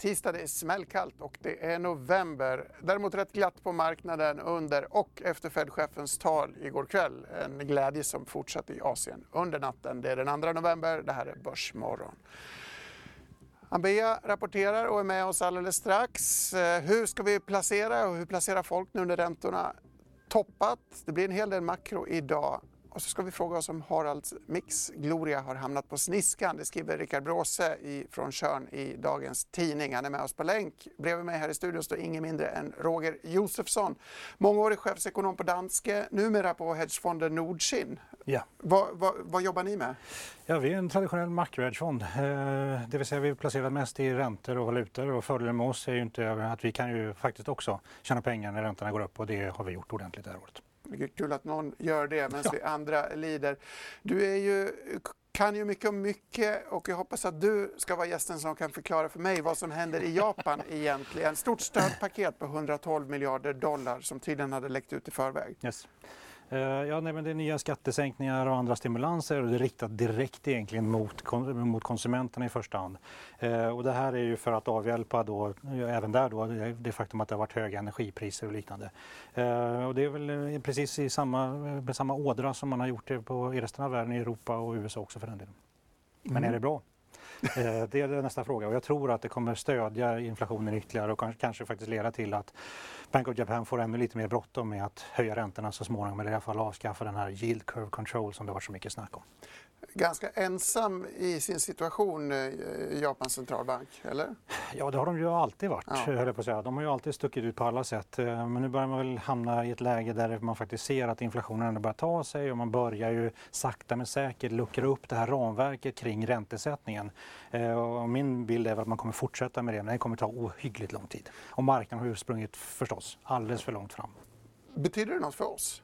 Tisdag, det är smällkallt och det är november. Däremot rätt glatt på marknaden under och efter Fed-chefens tal igår kväll. En glädje som fortsatte i Asien under natten. Det är den 2 november, det här är Börsmorgon. Ambea rapporterar och är med oss alldeles strax. Eh, hur ska vi placera och hur placerar folk nu när räntorna toppat? Det blir en hel del makro idag. Och så ska vi fråga oss om Haralds Mix Gloria har hamnat på sniskan. Det skriver Rickard Bråse från Körn i dagens tidning. Han är med oss på länk. Bredvid mig här i studion står ingen mindre än Roger Josefsson. Mångårig chefsekonom på Danske, numera på hedgefonden Nordsin. Ja. Vad, vad, vad jobbar ni med? Ja, vi är en traditionell makrohedgefond. Eh, det vill säga vi placerar mest i räntor och valutor och fördelen med oss är ju inte att vi kan ju faktiskt också tjäna pengar när räntorna går upp och det har vi gjort ordentligt det här året. Kul att någon gör det medan Ja. vi andra lider. Du är ju, kan ju mycket om mycket och jag hoppas att du ska vara gästen som kan förklara för mig vad som händer i Japan egentligen. Stort stödpaket på 112 miljarder dollar som tydligen hade läckt ut i förväg. Yes. Eh, Ja, nej, men det är nya skattesänkningar och andra stimulanser och det är riktat direkt egentligen mot, mot konsumenterna i första hand. Eh, Och det här är ju för att avhjälpa då, även där då, det- faktum att det har varit höga energipriser och liknande. Eh, Och det är väl precis i samma, med samma ådra som man har gjort det på, i resten av världen, i Europa och USA också för den delen. Men är det bra? Eh, Det är nästa fråga och jag tror att det kommer stödja inflationen ytterligare och kanske- faktiskt leda till att Bank of Japan får ännu lite mer bråttom med att höja räntorna så småningom eller i alla fall avskaffa den här yield curve control som det varit så mycket snack om. Ganska ensam i sin situation, eh, Japans centralbank, eller? Ja, det har de ju alltid varit, Ja. höll jag på att säga. De har ju alltid stuckit ut på alla sätt. Eh, Men nu börjar man väl hamna i ett läge där man faktiskt ser att inflationen ändå börjar ta sig och man börjar ju sakta men säkert luckra upp det här ramverket kring räntesättningen. Eh, och min bild är att man kommer fortsätta med det, men det kommer ta ohyggligt lång tid. Och marknaden har ju sprungit förstås alldeles för långt fram. Betyder det något för oss?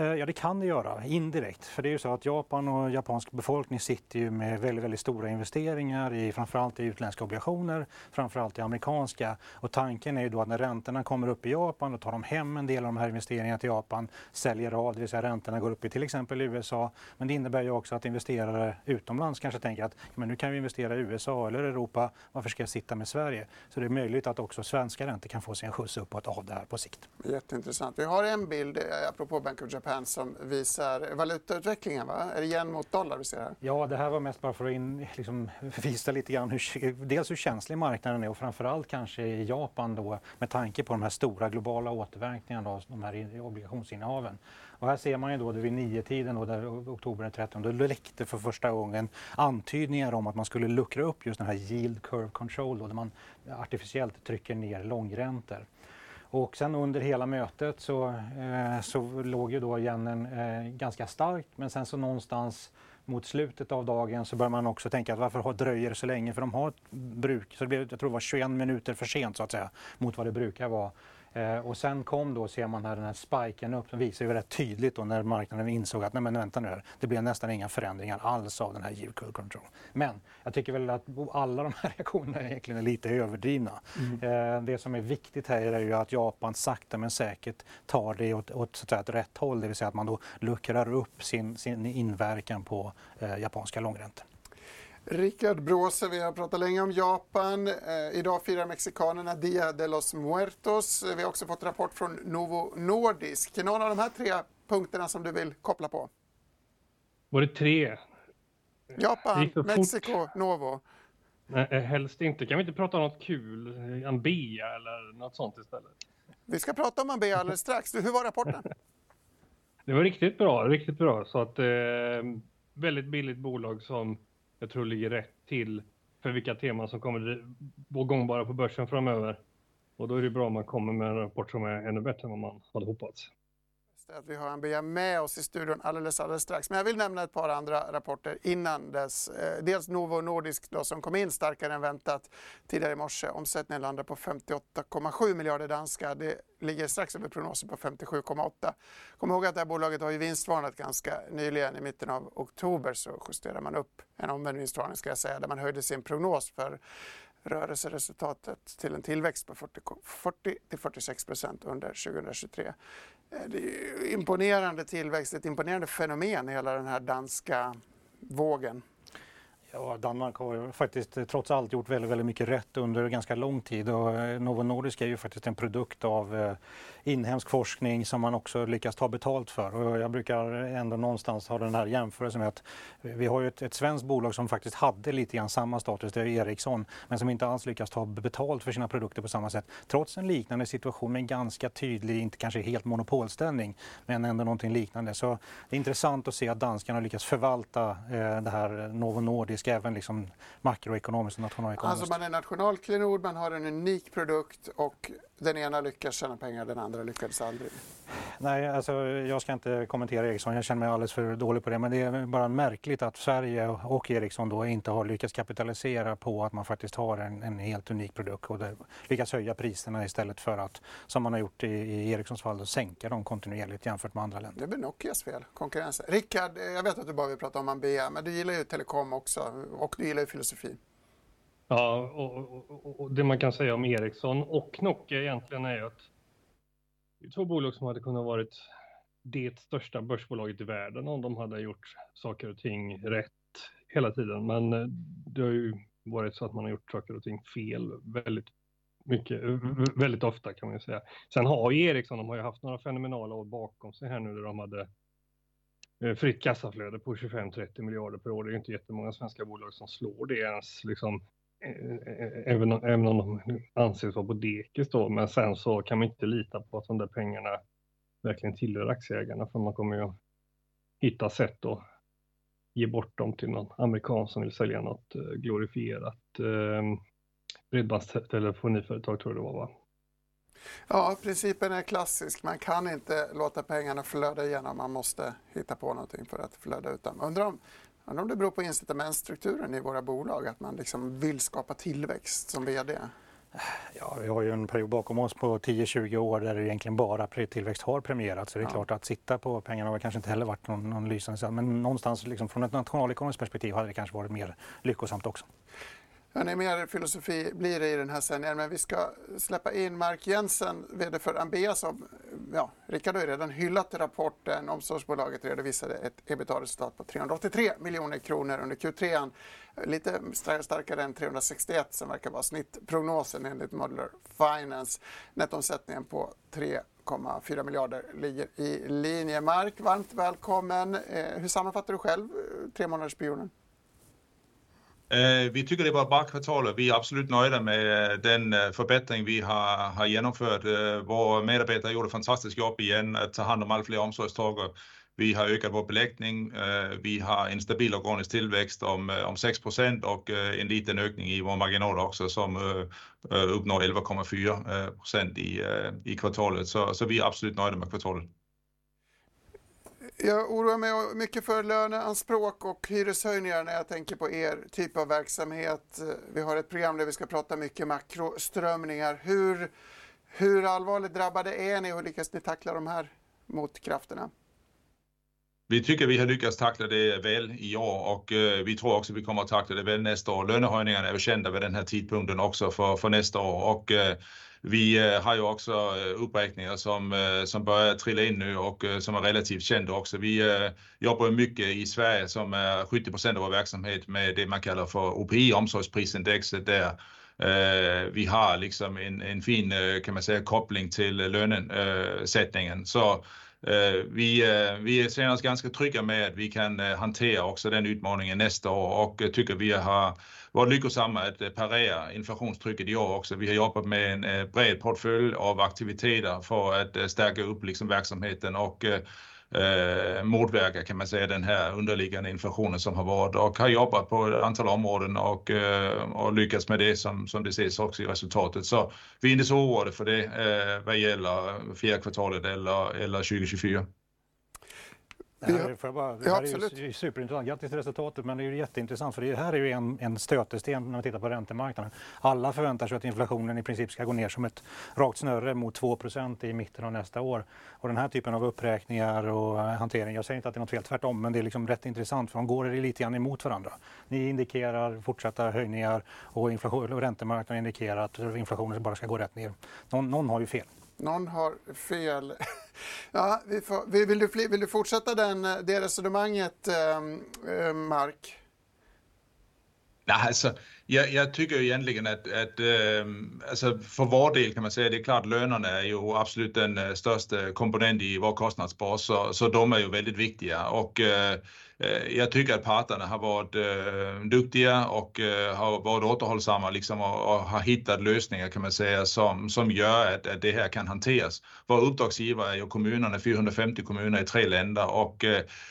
Eh, ja, det kan det göra indirekt. För det är ju så att Japan och japansk befolkning sitter ju med väldigt, väldigt stora investeringar i framförallt i utländska obligationer, framförallt i amerikanska. Och tanken är ju då att när räntorna kommer upp i Japan, då tar de hem en del av de här investeringarna till Japan, säljer av, det vill säga räntorna går upp i till exempel USA. Men det innebär ju också att investerare utomlands kanske tänker att men nu kan vi investera i USA eller Europa, varför ska jag sitta med Sverige? Så det är möjligt att också svenska räntor kan få sig en skjuts uppåt av det här på sikt. Jätteintressant. Vi har en bild, eh, apropå Bank of Japan, som visar valutautvecklingen. Va? Är det yen mot dollar vi ser här? Ja, det här var mest bara för att in, liksom, visa lite grann hur, dels hur känslig marknaden är och framförallt kanske i Japan då med tanke på de här stora globala återverkningarna av de här obligationsinnehaven. Och här ser man ju då det vid nio tiden då, där oktober den 13, då läckte för första gången antydningar om att man skulle luckra upp just den här yield curve control då, där man artificiellt trycker ner långräntor. Och sen under hela mötet så, eh, så låg ju då yenen eh, ganska starkt men sen så någonstans mot slutet av dagen så börjar man också tänka att varför dröjer det så länge? För de har ett bruk, så det blev, jag tror det var 21 minuter för sent så att säga mot vad det brukar vara. Eh, och sen kom då, ser man här den här spiken upp, som visar ju rätt tydligt då när marknaden insåg att nej men vänta nu här, det blev nästan inga förändringar alls av den här yield curve control. Men jag tycker väl att alla de här reaktionerna egentligen är lite överdrivna. Eh, det som är viktigt här är ju att Japan sakta men säkert tar det åt, åt, så att säga, åt rätt håll, det vill säga att man då luckrar upp sin, sin inverkan på eh, japanska långräntor. Rickard Bråse, vi har pratat länge om Japan. Eh, idag firar mexikanerna Dia de los Muertos. Eh, Vi har också fått rapport från Novo Nordisk. Någon av de här tre punkterna som du vill koppla på? Var det tre? Det Japan, gick så fort. Mexiko, Novo. Nej, eh, helst inte. Kan vi inte prata om något kul? Eh, Ambea eller något sånt istället? Vi ska prata om Ambea alldeles strax. Du, hur var rapporten? Det var riktigt bra, riktigt bra. Så att eh, väldigt billigt bolag som jag tror ligger rätt till för vilka teman som kommer vara gå gångbara på börsen framöver. Och då är det bra om man kommer med en rapport som är ännu bättre än vad man hade hoppats. Att vi har Ambea med oss i studion alldeles, alldeles strax. Men jag vill nämna ett par andra rapporter innan dess. Eh, dels Novo Nordisk då, som kom in starkare än väntat tidigare i morse. Omsättningen landar på 58,7 miljarder danska. Det ligger strax över prognosen på 57,8. Kom ihåg att det här bolaget har ju vinstvarnat ganska nyligen. I mitten av oktober så justerade man upp en omvänd vinstvarning ska jag säga, där man höjde sin prognos för rörelseresultatet till en tillväxt på 40-46 procent under 2023. Eh, det är imponerande tillväxt, ett imponerande fenomen hela den här danska vågen. Ja, Danmark har ju faktiskt eh, trots allt gjort väldigt, väldigt mycket rätt under ganska lång tid och eh, Novo Nordisk är ju faktiskt en produkt av eh, inhemsk forskning som man också lyckas ta betalt för. Och jag brukar ändå någonstans ha den här jämförelsen med att vi har ju ett, ett svenskt bolag som faktiskt hade lite grann samma status, det är Ericsson, men som inte alls lyckas ta betalt för sina produkter på samma sätt. Trots en liknande situation med en ganska tydlig, inte kanske helt monopolställning, men ändå någonting liknande. Så det är intressant att se att danskarna lyckas förvalta eh, det här Novo Nordisk även liksom makroekonomiskt och nationalekonomiskt. Alltså man är nationalklenod, man har en unik produkt och den ena lyckas tjäna pengar, den andra lyckades aldrig. Nej, alltså, jag ska inte kommentera Ericsson, jag känner mig alldeles för dålig på det. Men det är bara märkligt att Sverige och Ericsson då inte har lyckats kapitalisera på att man faktiskt har en, en helt unik produkt och lyckats höja priserna istället för att, som man har gjort i, i Ericssons fall, då, sänka dem kontinuerligt jämfört med andra länder. Det blir Nokias fel, konkurrensen. Rickard, jag vet att du bara vill prata om Ambea, men du gillar ju telekom också och du gillar ju filosofi. Ja, och, och, och, det man kan säga om Ericsson och Nokia egentligen är att det är två bolag som hade kunnat varit det största börsbolaget i världen om de hade gjort saker och ting rätt hela tiden. Men eh, det har ju varit så att man har gjort saker och ting fel väldigt mycket, väldigt ofta kan man ju säga. Sen har ju Ericsson, de har ju haft några fenomenala år bakom sig här nu där de hade eh, fritt kassaflöde på 25-30 miljarder per år. Det är ju inte jättemånga svenska bolag som slår det ens liksom även, även om de anses vara på dekis då, men sen så kan man inte lita på att de där pengarna verkligen tillhör aktieägarna för man kommer ju hitta sätt att ge bort dem till någon amerikan som vill sälja något eh, glorifierat eh, bredbandstelefoniföretag tror jag det var va? Ja, principen är klassisk. Man kan inte låta pengarna flöda igenom. Man måste hitta på någonting för att flöda ut dem. Undrar om Undrar om det beror på incitamentstrukturen i våra bolag, att man liksom vill skapa tillväxt som VD? Ja, vi har ju en period bakom oss på 10-20 år där det egentligen bara tillväxt har premierats. Så det är ja. klart att sitta på pengarna har kanske inte heller varit någon, någon lysande Men någonstans liksom från ett nationalekonomiskt perspektiv hade det kanske varit mer lyckosamt också. Hörrni, mer filosofi blir det i den här sändningen, men vi ska släppa in Mark Jensen, VD för Ambea som, ja, Rickard har ju redan hyllat rapporten. Omsorgsbolaget redovisade ett ebitda-resultat på 383 miljoner kronor under Q3. Lite starkare än 361 som verkar vara snittprognosen enligt Modular Finance. Nettomsättningen på 3,4 miljarder ligger i linje. Mark, varmt välkommen. Eh, hur sammanfattar du själv eh, tre månadersperioden? Eh, vi tycker det var ett bra kvartal och vi är absolut nöjda med eh, den eh, förbättring vi har, har genomfört. Våra medarbetare gjorde ett fantastiskt jobb igen att ta hand om allt fler omsorgstagare. Vi har ökat vår beläggning. Vi har en stabil organisk tillväxt om, om 6% och en liten ökning i vår marginal också som uppnår 11,4 i, i kvartalet. Så, så vi är absolut nöjda med kvartalet. Jag oroar mig mycket för löneanspråk och hyreshöjningar när jag tänker på er typ av verksamhet. Vi har ett program där vi ska prata mycket makroströmningar. Hur, hur allvarligt drabbade är ni och hur lyckas ni tackla de här motkrafterna? Vi tycker vi har lyckats tackla det väl i år och eh, vi tror också vi kommer att tackla det väl nästa år. Lönehöjningarna är kända vid den här tidpunkten också för, för nästa år och eh, vi eh, har ju också uppräkningar som, som börjar trilla in nu och som är relativt kända också. Vi jobbar mycket i Sverige som är 70% av vår verksamhet med det man kallar för OPI, omsorgsprisindexet där vi har liksom en, en fin kan man säga koppling till lönesättningen. Så Eh, vi, eh, vi ser oss ganska trygga med att vi kan eh, hantera också den utmaningen nästa år och tycker vi har varit lyckosamma att parera inflationstrycket i år också. Vi har jobbat med en bred portfölj av aktiviteter för att stärka upp liksom verksamheten och eh, motverka kan man säga den här underliggande inflationen som har varit och har jobbat på ett antal områden och, eh, och lyckats med det som, som det ses också i resultatet. Så vi är inte så oroade för det eh, vad gäller fjärde kvartalet eller, eller 2024. Det här, får bara, det här är ju superintressant. Grattis till resultatet, men det är ju jätteintressant för det här är ju en, en stötesten när man tittar på räntemarknaden. Alla förväntar sig att inflationen i princip ska gå ner som ett rakt snöre mot 2% i mitten av nästa år. Och den här typen av uppräkningar och hantering, jag säger inte att det är något fel, tvärtom, men det är liksom rätt intressant för de går lite grann emot varandra. Ni indikerar fortsatta höjningar och, inflation, och räntemarknaden indikerar att inflationen bara ska gå rätt ner. Någon, någon har ju fel. Någon har fel. Ja, vi får, vill, du, vill du fortsätta den, eh, det resonemanget, eh, eh, Mark? Nej, alltså, jag, jag, tycker egentligen att, att äh, alltså för vår del kan man säga, det är klart lönerna är ju absolut den eh, största komponenten i vår kostnadsbas, så, så de är ju väldigt viktiga och äh, jag tycker att parterna har varit duktiga och har varit återhållsamma liksom, och, och, har hittat lösningar kan man säga som, som gör att, att det här kan hanteras. Våra uppdragsgivare är ju kommunerna, 450 kommuner i tre länder och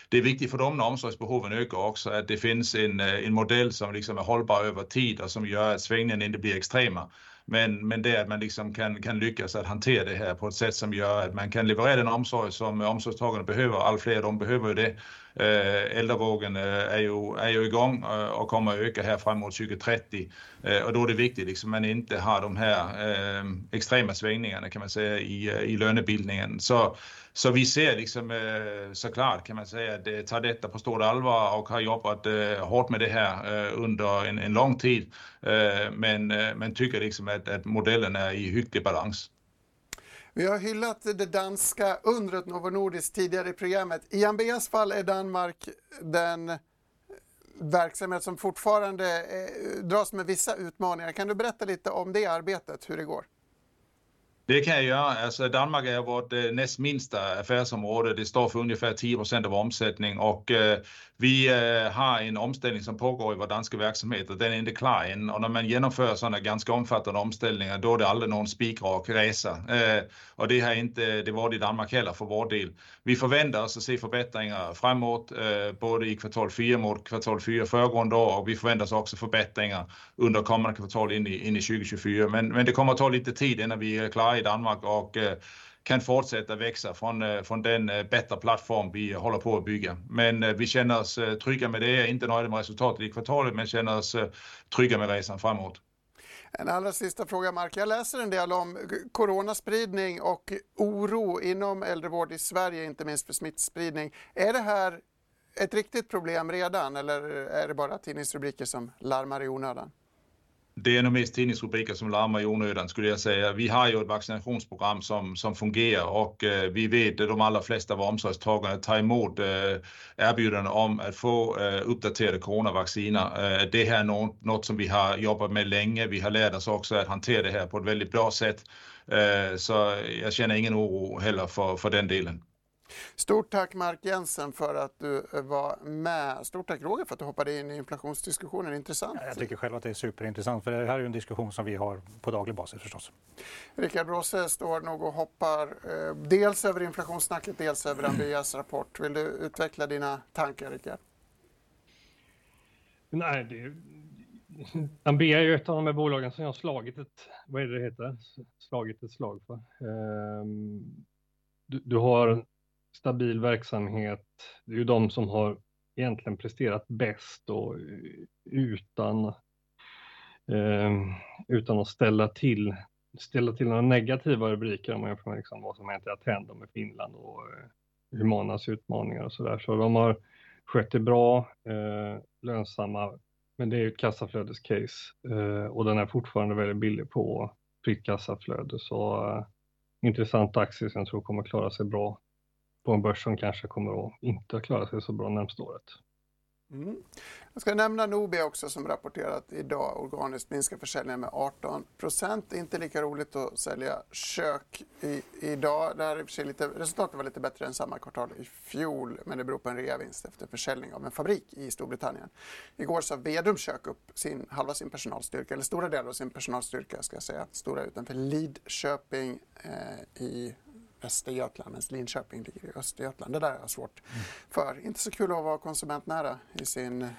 det är viktigt för dem när omsorgsbehoven ökar också att det finns en, en modell som liksom är hållbar över tid och som gör att svängningarna inte blir extrema. Men, men det att man liksom kan, kan lyckas att hantera det här på ett sätt som gör att man kan leverera den omsorg som omsorgstagarna behöver. Allt fler de behöver ju det. Eh, Äldrevågen eh, är, ju, är ju igång eh, och kommer att öka här framåt 2030. Och då är det viktigt liksom att man inte har de här extrema svängningarna kan man säga i, i lönebildningen. Så, så vi ser liksom såklart kan man säga att tar detta på stort allvar och har jobbat hårt med det här under en, en lång tid. Men, men tycker liksom att, att modellen är i hygglig balans. Vi har hyllat det danska undret Novo Nordisk tidigare i programmet. I Ambeas fall är Danmark den eh, verksamhet som fortfarande eh, dras med vissa utmaningar. Kan du berätta lite om det arbetet, hur det går? Det kan jag göra. Alltså Danmark är vårt eh, näst minsta affärsområde. Det står för ungefär 10 av omsättning och vi eh, har en omställning som pågår i vår danska verksamhet och den är inte klar än. Och när man genomför sådana ganska omfattande omställningar då är det aldrig någon spikrak resa. Eh, och det har inte eh, det varit i Danmark heller för vår del. Vi förväntar oss att se förbättringar framåt, både i kvartal 4 mot kvartal 4 föregående år och vi förväntar oss också förbättringar under kommande kvartal in i, in i 2024. Men, men det kommer att ta lite tid innan vi är klara i Danmark och kan fortsätta växa från, eh, från den eh, bättre plattform vi håller på att bygga. Men eh, vi känner oss trygga med det, inte nöjda med resultatet i kvartalet, men känner oss trygga med resan framåt. En allra sista fråga Mark. Jag läser en del om coronaspridning och oro inom äldrevård i Sverige, inte minst för smittspridning. Är det här ett riktigt problem redan eller är det bara tidningsrubriker som larmar i onödan? Det är nog mest tidningsrubriker som larmar i onödan skulle jag säga. Vi har ju ett vaccinationsprogram som, som fungerar och øh, eh, vi vet att de allra flesta av omsorgstagarna tar emot eh, øh, erbjudanden om att få øh, eh, uppdaterade coronavacciner. Eh, det här är något, något, som vi har jobbat med länge. Vi har lärt oss också att hantera det här på ett väldigt bra sätt. Eh, så jag känner ingen oro heller för, för den delen. Stort tack Mark Jensen för att du var med. Stort tack Roger för att du hoppade in i inflationsdiskussionen. Intressant. Jag tycker själv att det är superintressant för det här är en diskussion som vi har på daglig basis förstås. Rickard Bråse står nog och hoppar eh, dels över inflationssnacket, dels över Ambias rapport. Vill du utveckla dina tankar Rickard? Nej, det, Ambea är ju ett av de här bolagen som jag har slagit ett, vad är det det heter, slagit ett slag för. Um, du, du, har stabil verksamhet. Det är ju de som har egentligen presterat bäst och utan, eh, utan att ställa till, ställa till några negativa rubriker om man jämför med liksom vad som hänt i Attendo med Finland och eh, Humanas utmaningar och så där. Så de har skött det bra, eh, lönsamma, men det är ju ett kassaflödescase eh, och den är fortfarande väldigt billig på fritt kassaflöde. Så eh, intressant aktie som jag tror kommer klara sig bra på en börs som kanske kommer att inte klara sig så bra närmsta året. Mm. Jag ska nämna Nobia också som rapporterat idag organiskt minskar försäljningen med 18 procent. Inte lika roligt att sälja kök i, idag. Det här är lite, resultatet var lite bättre än samma kvartal i fjol men det beror på en reavinst efter försäljning av en fabrik i Storbritannien. Igår sa Vedum Kök upp sin, halva sin personalstyrka, eller stora delar av sin personalstyrka ska jag säga, stora utanför Lidköping eh, i Östergötland medan Linköping ligger i Östergötland. Det där är svårt mm. för. Inte så kul att vara konsumentnära i sin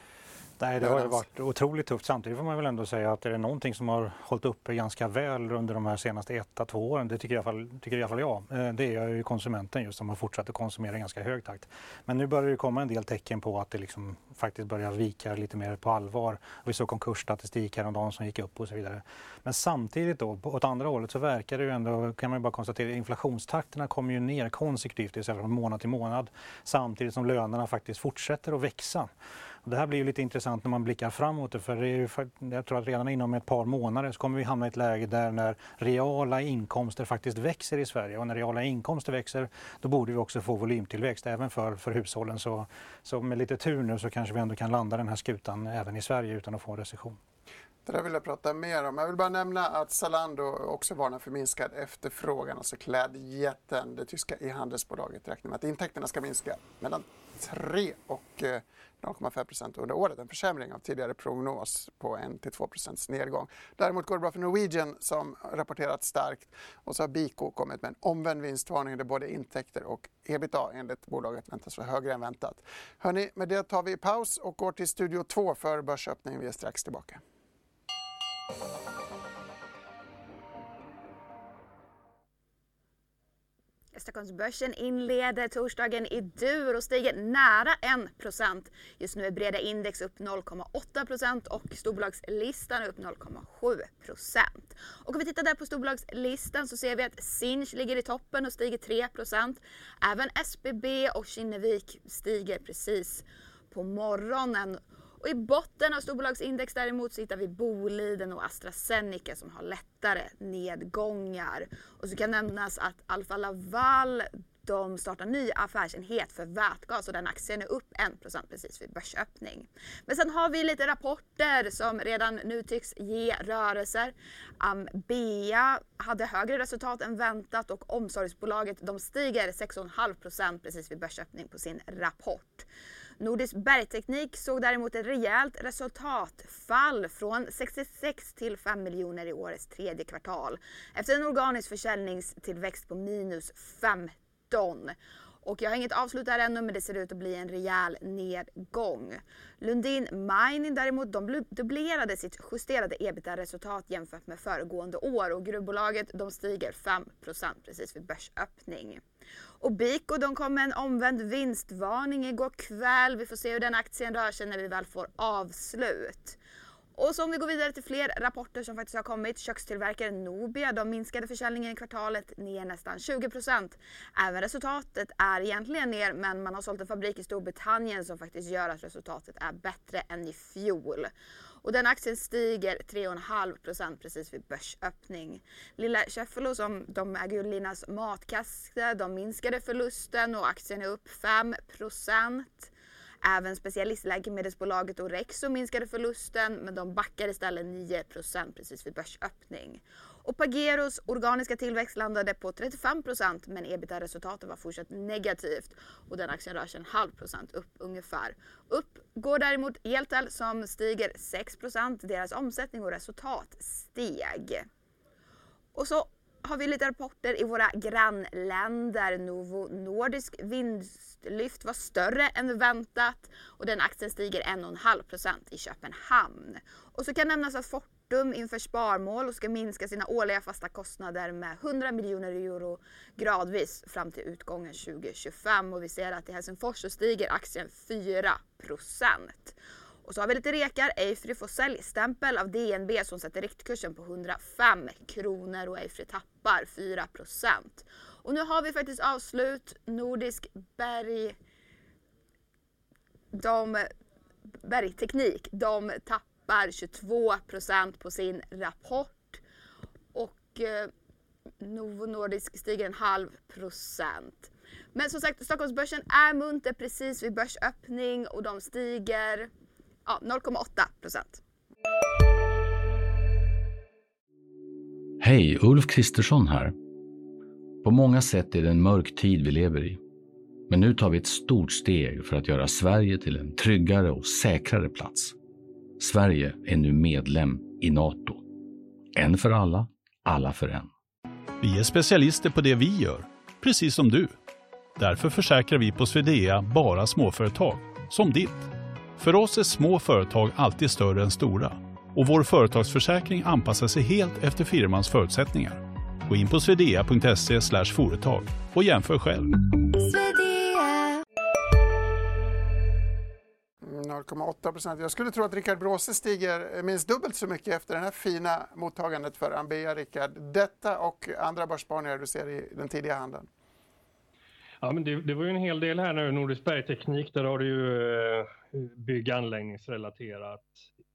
Nej, det har ju varit otroligt tufft. Samtidigt får man väl ändå säga att är det någonting som har hållit uppe ganska väl under de här senaste ett, två åren, det tycker i alla fall, tycker i alla fall jag, eh, det är ju konsumenten just som har fortsatt att konsumera i ganska hög takt. Men nu börjar det komma en del tecken på att det liksom faktiskt börjar vika lite mer på allvar. Vi såg konkursstatistik häromdagen som gick upp och så vidare. Men samtidigt då, åt andra hållet så verkar det ju ändå, kan man ju bara konstatera, inflationstakterna kommer ju ner konsekvtivt istället från månad till månad samtidigt som lönerna faktiskt fortsätter att växa. Och det här blir ju lite intressant när man blickar framåt för det är ju, jag tror att redan inom ett par månader så kommer vi hamna i ett läge där när reala inkomster faktiskt växer i Sverige och när reala inkomster växer då borde vi också få volymtillväxt även för, för hushållen. Så, så med lite tur nu så kanske vi ändå kan landa den här skutan även i Sverige utan att få en recession. Det där vill jag prata mer om. Jag vill bara nämna att Zalando också varnar för minskad efterfrågan. Alltså klädjätten, det tyska e-handelsbolaget, räknar med att intäkterna ska minska mellan 3 och eh, 0,5 under året. En försämring av tidigare prognos på 1-2 nedgång. Däremot går det bra för Norwegian som rapporterat starkt och så har Biko kommit med en omvänd vinstvarning där både intäkter och ebitda enligt bolaget väntas vara högre än väntat. Hörrni, med det tar vi paus och går till Studio 2 för börsöppning. Vi är strax tillbaka. Stockholmsbörsen inleder torsdagen i dur och stiger nära 1 Just nu är breda index upp 0,8% och storbolagslistan upp 0,7% Och om vi tittar där på storbolagslistan så ser vi att Sinch ligger i toppen och stiger 3% Även SBB och Kinnevik stiger precis på morgonen. Och I botten av storbolagsindex däremot så hittar vi Boliden och AstraZeneca som har lättare nedgångar. Och så kan nämnas att Alfa Laval de startar ny affärsenhet för vätgas och den aktien är upp 1% precis vid börsöppning. Men sen har vi lite rapporter som redan nu tycks ge rörelser. Ambea hade högre resultat än väntat och omsorgsbolaget de stiger 6,5% precis vid börsöppning på sin rapport. Nordisk bergteknik såg däremot ett rejält resultatfall från 66 till 5 miljoner i årets tredje kvartal efter en organisk försäljningstillväxt på minus 15. Och jag har inget avslut där ännu men det ser ut att bli en rejäl nedgång. Lundin Mining däremot, de dubblerade sitt justerade ebitda-resultat jämfört med föregående år och gruvbolaget de stiger 5 precis vid börsöppning. Och Biko de kom med en omvänd vinstvarning igår kväll. Vi får se hur den aktien rör sig när vi väl får avslut. Och så om vi går vidare till fler rapporter som faktiskt har kommit. Kökstillverkaren Nobia de minskade försäljningen i kvartalet ner nästan 20% Även resultatet är egentligen ner men man har sålt en fabrik i Storbritannien som faktiskt gör att resultatet är bättre än i fjol. Och den aktien stiger 3,5% precis vid börsöppning. Lilla Cheffelo som de äger Linas matkasse, de minskade förlusten och aktien är upp 5 Även specialistläkemedelsbolaget Orexo minskade förlusten men de backar istället 9% precis vid börsöppning. Och Pageros organiska tillväxt landade på 35% men ebitda-resultatet var fortsatt negativt och den aktien rör sig en halv procent upp ungefär. Upp går däremot Eltel som stiger 6% deras omsättning och resultat steg. Och så har vi lite rapporter i våra grannländer. Novo Nordisk vinstlyft var större än väntat och den aktien stiger 1,5% i Köpenhamn. Och så kan nämnas att Fortum inför sparmål och ska minska sina årliga fasta kostnader med 100 miljoner euro gradvis fram till utgången 2025 och vi ser att i Helsingfors så stiger aktien 4 och så har vi lite rekar. Eifry får säljstämpel av DNB som sätter riktkursen på 105 kronor och Eifry tappar 4% Och nu har vi faktiskt avslut. Nordisk berg... De... Bergteknik. De tappar 22% på sin rapport. Och eh, Novo Nordisk stiger en halv procent. Men som sagt, Stockholmsbörsen är munter precis vid börsöppning och de stiger ja, 0,8 procent. Hej, Ulf Kristersson här. På många sätt är det en mörk tid vi lever i. Men nu tar vi ett stort steg för att göra Sverige till en tryggare och säkrare plats. Sverige är nu medlem i Nato. En för alla, alla för en. Vi är specialister på det vi gör, precis som du. Därför försäkrar vi på Swedea bara småföretag, som ditt. För oss är små företag alltid större än stora och vår företagsförsäkring anpassar sig helt efter firmans förutsättningar. Gå in på swedea.se företag och jämför själv. 0,8 procent. Jag skulle tro att Rickard Bråse stiger minst dubbelt så mycket efter det här fina mottagandet för Ambea, Rickard. Detta och andra börsspaningar du ser i den tidiga handeln. Ja, men det, det, var ju en hel del här nu. Nordisk bergteknik, där har du ju eh, bygg anläggningsrelaterat.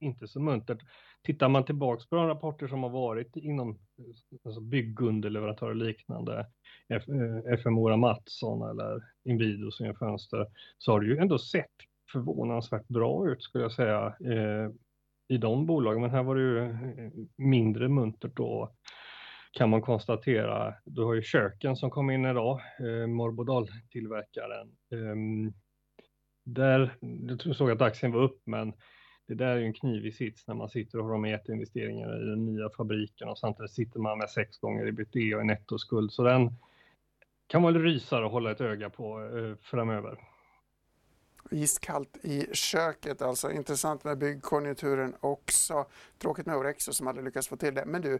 Inte så muntert. Tittar man tillbaks på de rapporter som har varit inom alltså byggunderleverantörer och liknande, FMOra eh, Mattsson eller Inwido som gör fönster, så har det ju ändå sett förvånansvärt bra ut skulle jag säga eh, i de bolagen. Men här var det ju eh, mindre muntert då kan man konstatera. Du har ju köken som kom in idag, eh, Morbodal-tillverkaren. Eh, där, jag såg att aktien var upp, men det där är ju en knivig sits när man sitter och har de jätteinvesteringar i den nya fabriken och samtidigt sitter man med sex gånger ebitda och en nettoskuld. Så den kan man väl rysa och hålla ett öga på eh, framöver. Iskallt i köket alltså. Intressant med byggkonjunkturen också. Tråkigt med Orexo som hade lyckats få till det. Men du,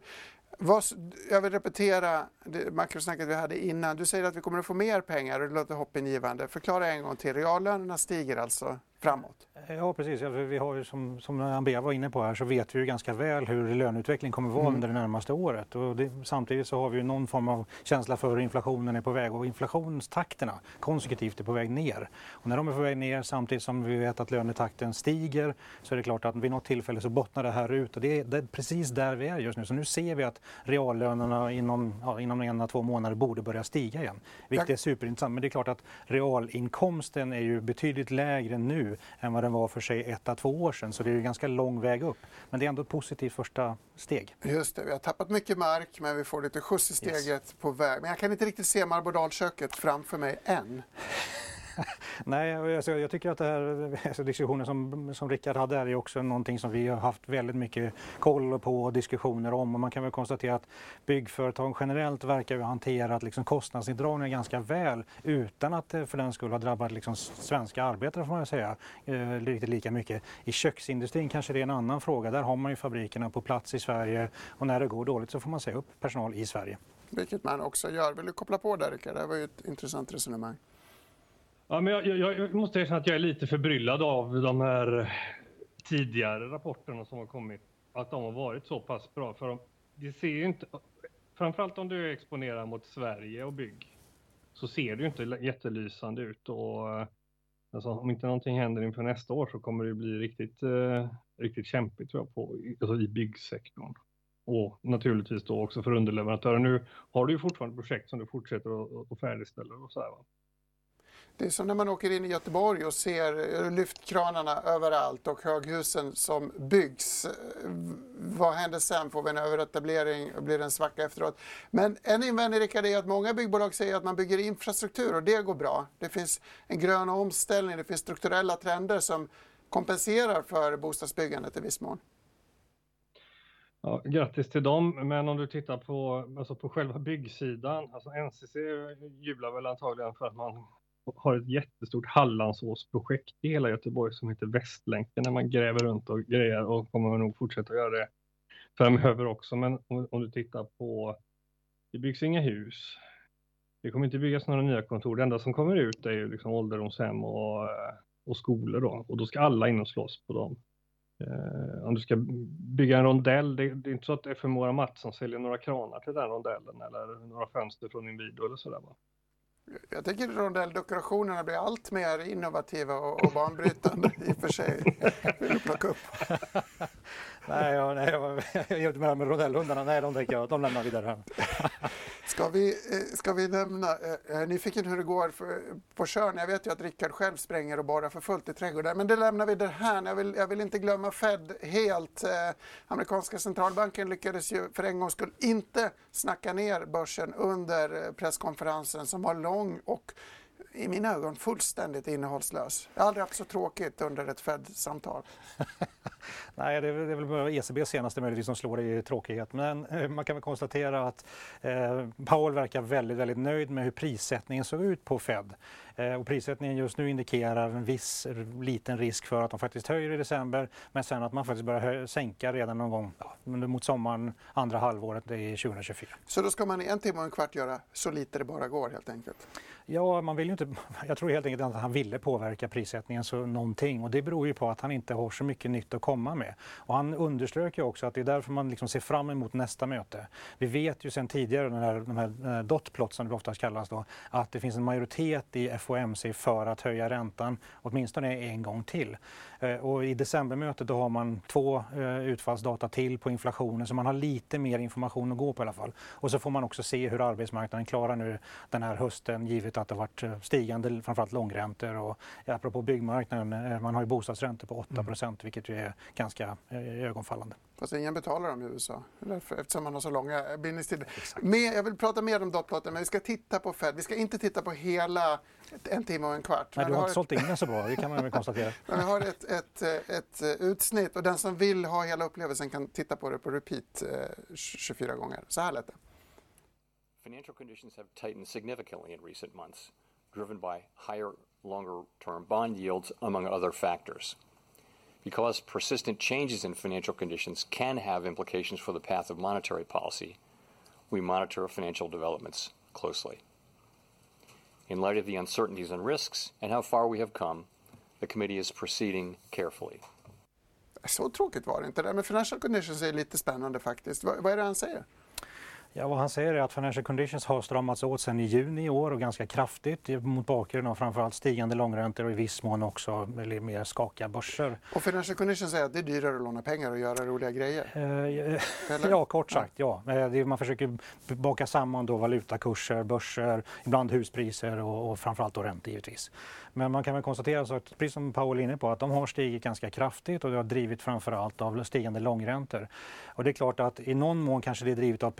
vad, jag vill repetera det makrosnacket vi hade innan. Du säger att vi kommer att få mer pengar och det låter hoppingivande. Förklara en gång till. Reallönerna stiger alltså framåt? Ja precis, vi har ju som, som Ambea var inne på här så vet vi ju ganska väl hur löneutvecklingen kommer att vara mm. under det närmaste året. Och det, samtidigt så har vi ju någon form av känsla för hur inflationen är på väg och inflationstakterna konsekutivt är på väg ner. Och när de är på väg ner samtidigt som vi vet att lönetakten stiger så är det klart att vid något tillfälle så bottnar det här ut och det är, det är precis där vi är just nu. Så nu ser vi att reallönerna inom, ja, inom en eller två månader borde börja stiga igen. Vilket är superintressant. Men det är klart att realinkomsten är ju betydligt lägre nu än vad den var för sig ett, två år sedan. Så det är ju ganska lång väg upp. Men det är ändå ett positivt första steg. Just det, vi har tappat mycket mark men vi får lite skjuts i steget yes. på väg. Men jag kan inte riktigt se Marbodalköket framför mig än. Nej, alltså, jag tycker att det här, alltså, diskussionen som, som Rickard hade här är också någonting som vi har haft väldigt mycket koll på och diskussioner om. Och man kan väl konstatera att byggföretag generellt verkar ha hanterat liksom, kostnadsneddragningar ganska väl utan att det för den skull har drabbat liksom, svenska arbetare får man säga eh, riktigt lika mycket. I köksindustrin kanske det är en annan fråga. Där har man ju fabrikerna på plats i Sverige och när det går dåligt så får man säga upp personal i Sverige. Vilket man också gör. Vill du koppla på där Rickard? Det var ju ett intressant resonemang. Ja, men jag, jag, jag måste erkänna att jag är lite förbryllad av de här tidigare rapporterna som har kommit. Att de har varit så pass bra. För det ser ju inte, framförallt om du är exponerad mot Sverige och bygg, så ser det ju inte jättelysande ut. Och, eh, alltså, om inte någonting händer inför nästa år så kommer det bli riktigt, eh, riktigt kämpigt tror jag, på, alltså, i byggsektorn. Och naturligtvis då också för underleverantörer. Nu har du ju fortfarande projekt som du fortsätter att färdigställa och så här, va? Det är som när man åker in i Göteborg och ser lyftkranarna överallt och höghusen som byggs. Vad händer sen? Får vi en överetablering och blir det en svacka efteråt? Men en invändning Rickard är att många byggbolag säger att man bygger infrastruktur och det går bra. Det finns en grön omställning, det finns strukturella trender som kompenserar för bostadsbyggandet i viss mån. Ja, grattis till dem, men om du tittar på, alltså på själva byggsidan, alltså NCC jublar väl antagligen för att man har ett jättestort Hallandsåsprojekt i hela Göteborg som heter Västlänken där man gräver runt och grejer och kommer nog fortsätta göra det framöver också. Men om, om du tittar på, det byggs inga hus. Det kommer inte byggas några nya kontor. Det enda som kommer ut är ju liksom ålderdomshem och, eh, och skolor då och då ska alla in och slåss på dem. Eh, om du ska bygga en rondell, det, det är inte så att FMO Mattsson säljer några kranar till den rondellen eller några fönster från Inwido eller sådär. Va? Jag tycker rondelldekorationerna blir allt mer innovativa och, och banbrytande i och för sig. Vill du plocka upp? Nej, jag, nej, jag, jag gör inte med, med rondellhundarna. Nej, de tänker jag, de lämnar vi därhän. ska, vi, eh, ska vi nämna, eh, eh, nyfiken hur det går för, på Tjörn. Jag vet ju att Rickard själv spränger och borrar för fullt i trädgården, men det lämnar vi därhän. Jag vill, jag vill inte glömma Fed helt. Eh, amerikanska centralbanken lyckades ju för en gångs skull inte snacka ner börsen under eh, presskonferensen som var lång och i mina ögon fullständigt innehållslös. Jag har aldrig haft så tråkigt under ett Fed-samtal. Nej, det är, det är väl ECB senaste möjligtvis som slår i tråkighet. Men eh, man kan väl konstatera att eh, Powell verkar väldigt, väldigt nöjd med hur prissättningen såg ut på Fed. Eh, och prissättningen just nu indikerar en viss liten risk för att de faktiskt höjer i december men sen att man faktiskt börjar sänka redan någon gång ja, mot sommaren, andra halvåret i 2024. Så då ska man i en timme och en kvart göra så lite det bara går helt enkelt? Ja, man vill ju inte, jag tror helt enkelt att han ville påverka prissättningen så någonting och det beror ju på att han inte har så mycket nytt att komma med. Och han underströk ju också att det är därför man liksom ser fram emot nästa möte. Vi vet ju sedan tidigare, den här, de här dotplot som det oftast kallas då, att det finns en majoritet i FOMC för att höja räntan åtminstone en gång till. Eh, och i decembermötet då har man två eh, utfallsdata till på inflationen så man har lite mer information att gå på i alla fall. Och så får man också se hur arbetsmarknaden klarar nu den här hösten givet att det varit eh, stigande framförallt långräntor och apropå byggmarknaden, man har ju bostadsräntor på 8 mm. vilket ju är ganska ögonfallande. Fast ingen betalar dem i USA eftersom man har så långa bindningstider. jag vill prata mer om dotplotten men vi ska titta på Fed. Vi ska inte titta på hela en timme och en kvart. Nej, du har inte sålt in den så bra, det kan man väl konstatera. Men vi har ett, ett, ett, utsnitt och den som vill ha hela upplevelsen kan titta på det på repeat 24 eh, gånger. Så här lät det. Financial conditions have tightened significantly in recent months, driven by higher longer term bond yields among other factors. Because persistent changes in financial conditions can have implications for the path of monetary policy, we monitor financial developments closely. In light of the uncertainties and risks and how far we have come, the committee is proceeding carefully. Så tråkigt var det inte. Det med financial conditions är lite spännande faktiskt. Vad, vad är det han säger? Ja, vad han säger är att financial conditions har stramats åt sedan i juni i år och ganska kraftigt mot bakgrund av framförallt stigande långräntor och i viss mån också mer skakiga börser. Och financial conditions säger att det är dyrare att låna pengar och göra roliga grejer? Eh, ja, kort sagt ja. ja. Eh, man försöker baka samman då valutakurser, börser, ibland huspriser och, och framförallt då räntor givetvis. Men man kan väl konstatera, så att, precis som Paul är inne på, att de har stigit ganska kraftigt och det har drivit framförallt av stigande långräntor. Och det är klart att i någon mån kanske det är drivet av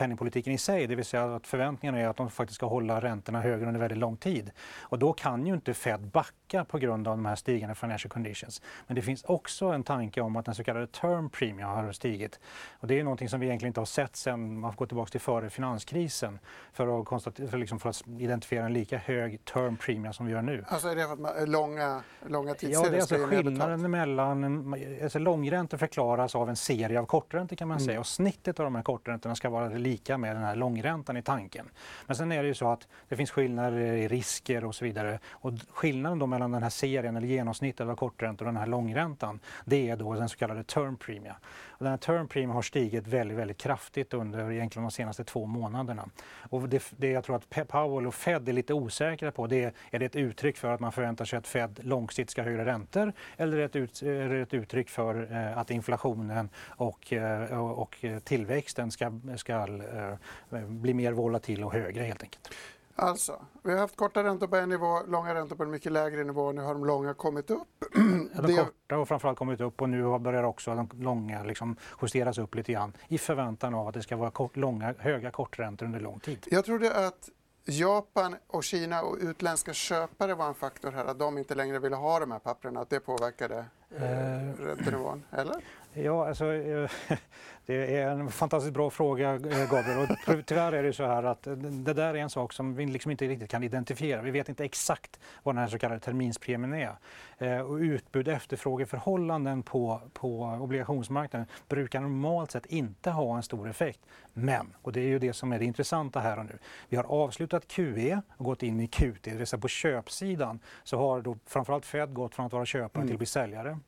penningpolitiken i sig, det vill säga att förväntningarna är att de faktiskt ska hålla räntorna högre under väldigt lång tid. Och då kan ju inte Fed backa på grund av de här stigande financial conditions. Men det finns också en tanke om att den så kallade term premium har stigit. Och det är någonting som vi egentligen inte har sett sedan man går tillbaka till före finanskrisen för att, för, liksom för att identifiera en lika hög term premium som vi gör nu. Alltså är det för att man, långa, långa tidsserier Ja, det är alltså skillnaden mellan, alltså långräntor förklaras av en serie av korträntor kan man mm. säga och snittet av de här korträntorna ska vara lika med den här långräntan i tanken. Men sen är det ju så att det finns skillnader i risker och så vidare. Och skillnaden då mellan den här serien eller genomsnittet av korträntor och den här långräntan det är då den så kallade term premia. Och den här term premium har stigit väldigt, väldigt kraftigt under egentligen de senaste två månaderna. Och det, det jag tror att Powell och Fed är lite osäkra på det är, är det ett uttryck för att man förväntar sig att Fed långsiktigt ska höja räntor eller är det ett, är det ett uttryck för eh, att inflationen och, eh, och tillväxten ska, ska eh, bli mer volatil och högre helt enkelt. Alltså, vi har haft korta räntor på en nivå, långa räntor på en mycket lägre nivå. Nu har de långa kommit upp. Ja, de korta har framförallt kommit upp och nu börjar också de långa liksom justeras upp lite grann i förväntan av att det ska vara kort, långa, höga korträntor under lång tid. Jag trodde att Japan och Kina och utländska köpare var en faktor här, att de inte längre ville ha de här papperna, att det påverkade eh, räntenivån, eller? Ja, alltså, eh, det är en fantastiskt bra fråga, eh, Gabriel. Och tyvärr är det så här att det där är en sak som vi liksom inte riktigt kan identifiera. Vi vet inte exakt vad den här så kallade terminspremien är. Eh, och utbud efterfrågeförhållanden på, på obligationsmarknaden brukar normalt sett inte ha en stor effekt. Men, och det är ju det som är det intressanta här och nu, vi har avslutat QE och gått in i QT, det vill säga på köpsidan så har då framförallt Fed gått från att vara köpare mm. till att bli säljare.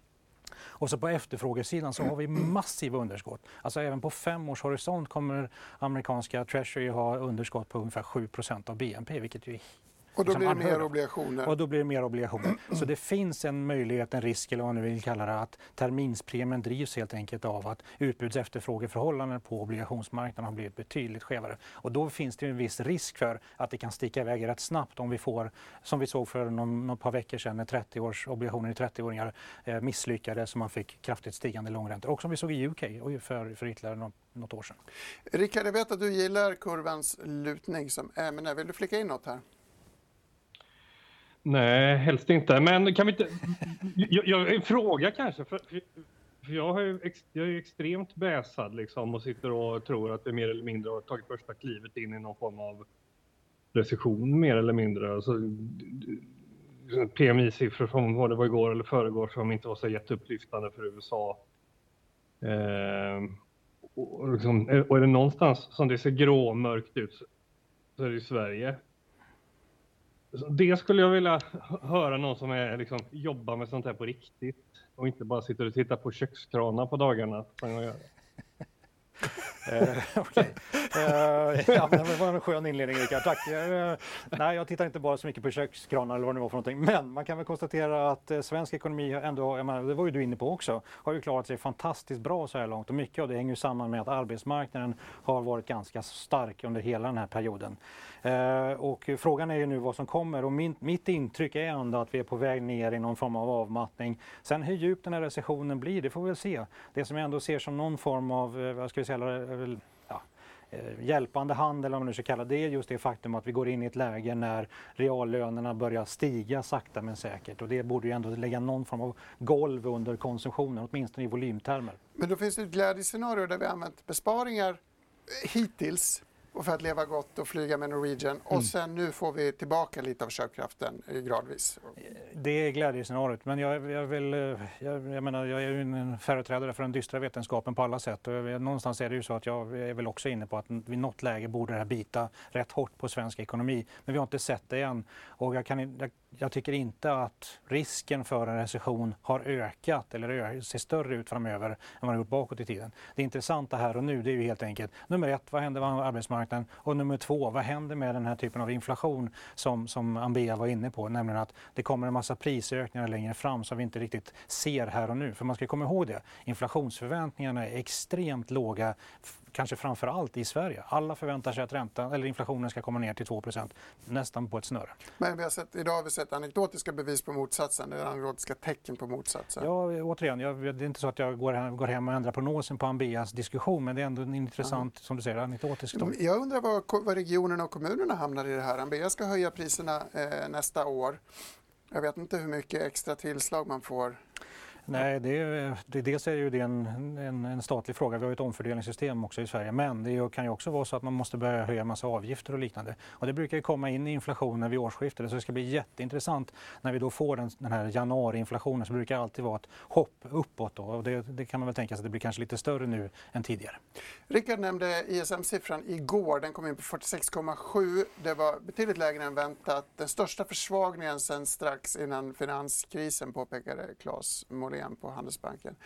Och så på efterfrågesidan så har vi massiva underskott. Alltså även på fem års horisont kommer amerikanska Treasury ha underskott på ungefär 7% av BNP, vilket ju är och då blir det mer obligationer? Och då blir det mer obligationer. Så det finns en möjlighet, en risk eller vad man nu vill kalla det, att terminspremien drivs helt enkelt av att utbuds efterfrågeförhållanden på obligationsmarknaden har blivit betydligt skevare. Och då finns det en viss risk för att det kan sticka iväg rätt snabbt om vi får, som vi såg för någon, någon par veckor sedan när 30 års obligationer i 30-åringar eh, misslyckades så man fick kraftigt stigande långräntor. Och som vi såg i UK för, för ytterligare något, något år sedan. Rickard, jag vet att du gillar kurvans lutning som ämne. Vill du flika in något här? Nej, helst inte. Men kan vi inte... Jag, jag, en fråga kanske. För, för jag, har ju, jag är extremt bäsad liksom och sitter och tror att vi mer eller mindre har tagit första klivet in i någon form av recession mer eller mindre. Alltså, PMI-siffror från vad det var igår eller föregår som inte var så jätteupplyftande för USA. Eh, och, liksom, och är det någonstans som det ser gråmörkt ut så är det i Sverige. Det skulle jag vilja höra någon som är, liksom, jobbar med sånt här på riktigt och inte bara sitter och tittar på kökskranar på dagarna. Som jag gör. Eh, Okej. Eh, ja, det var en skön inledning Rickard, tack. Eh, nej, jag tittar inte bara så mycket på kökskranar eller vad det var för någonting. Men man kan väl konstatera att eh, svensk ekonomi ändå, menar, det var ju du inne på också, har ju klarat sig fantastiskt bra så här långt och mycket av det hänger ju samman med att arbetsmarknaden har varit ganska stark under hela den här perioden. Eh, och frågan är ju nu vad som kommer och min, mitt intryck är ändå att vi är på väg ner i någon form av avmattning. Sen hur djup den här recessionen blir, det får vi väl se. Det som jag ändå ser som någon form av, eh, vad ska vi säga, ja, eh, hjälpande hand eller vad man nu ska kalla det, är just det faktum att vi går in i ett läge när reallönerna börjar stiga sakta men säkert och det borde ju ändå lägga någon form av golv under konsumtionen, åtminstone i volymtermer. Men då finns det ett glädjescenario där vi använt besparingar hittills och för att leva gott och flyga med Norwegian. Och mm. sen nu får vi tillbaka lite av köpkraften gradvis. Det är glädjescenariot, men jag, jag, vill, eh, jag, jag, menar, jag är ju en företrädare för den dystra vetenskapen på alla sätt. Och någonstans är det ju så att jag är väl också inne på att vid något läge borde det här bita rätt hårt på svensk ekonomi. Men vi har inte sett det än. Och jag, kan, jag, jag tycker inte att risken för en recession har ökat eller ser större ut framöver än vad den gjort bakåt i tiden. Det intressanta här och nu det är ju helt enkelt nummer ett, vad händer med arbetsmarknaden? Och nummer två, vad händer med den här typen av inflation som, som Ambea var inne på, nämligen att det kommer en massa prisökningar längre fram som vi inte riktigt ser här och nu. För man ska komma ihåg det, inflationsförväntningarna är extremt låga kanske framför allt i Sverige. Alla förväntar sig att räntan, eller inflationen ska komma ner till 2% nästan på ett snöre. Men vi har sett, idag har vi sett anekdotiska bevis på motsatsen, eller anekdotiska tecken på motsatsen. Ja, återigen, jag, det är inte så att jag går hem, går hem och ändrar prognosen på Ambeas diskussion, men det är ändå en intressant, ja. som du säger, anekdotisk Jag undrar var, var regionerna och kommunerna hamnar i det här. Ambea ska höja priserna eh, nästa år. Jag vet inte hur mycket extra tillslag man får Nej, det, det, dels är ju det en, en, en, statlig fråga. Vi har ett omfördelningssystem också i Sverige. Men det kan ju också vara så att man måste börja höja massa avgifter och liknande. Och det brukar ju komma in i inflationen vid årsskiftet. Så det ska bli jätteintressant när vi då får den, den här januariinflationen så brukar det alltid vara ett hopp uppåt. Då. Och det, det, kan man väl tänka sig att det blir kanske lite större nu än tidigare. Rickard nämnde ISM-siffran igår. Den kom in på 46,7. Det var betydligt lägre än väntat. Den största försvagningen sen strax innan finanskrisen påpekade Claes Molin problem på Handelsbanken.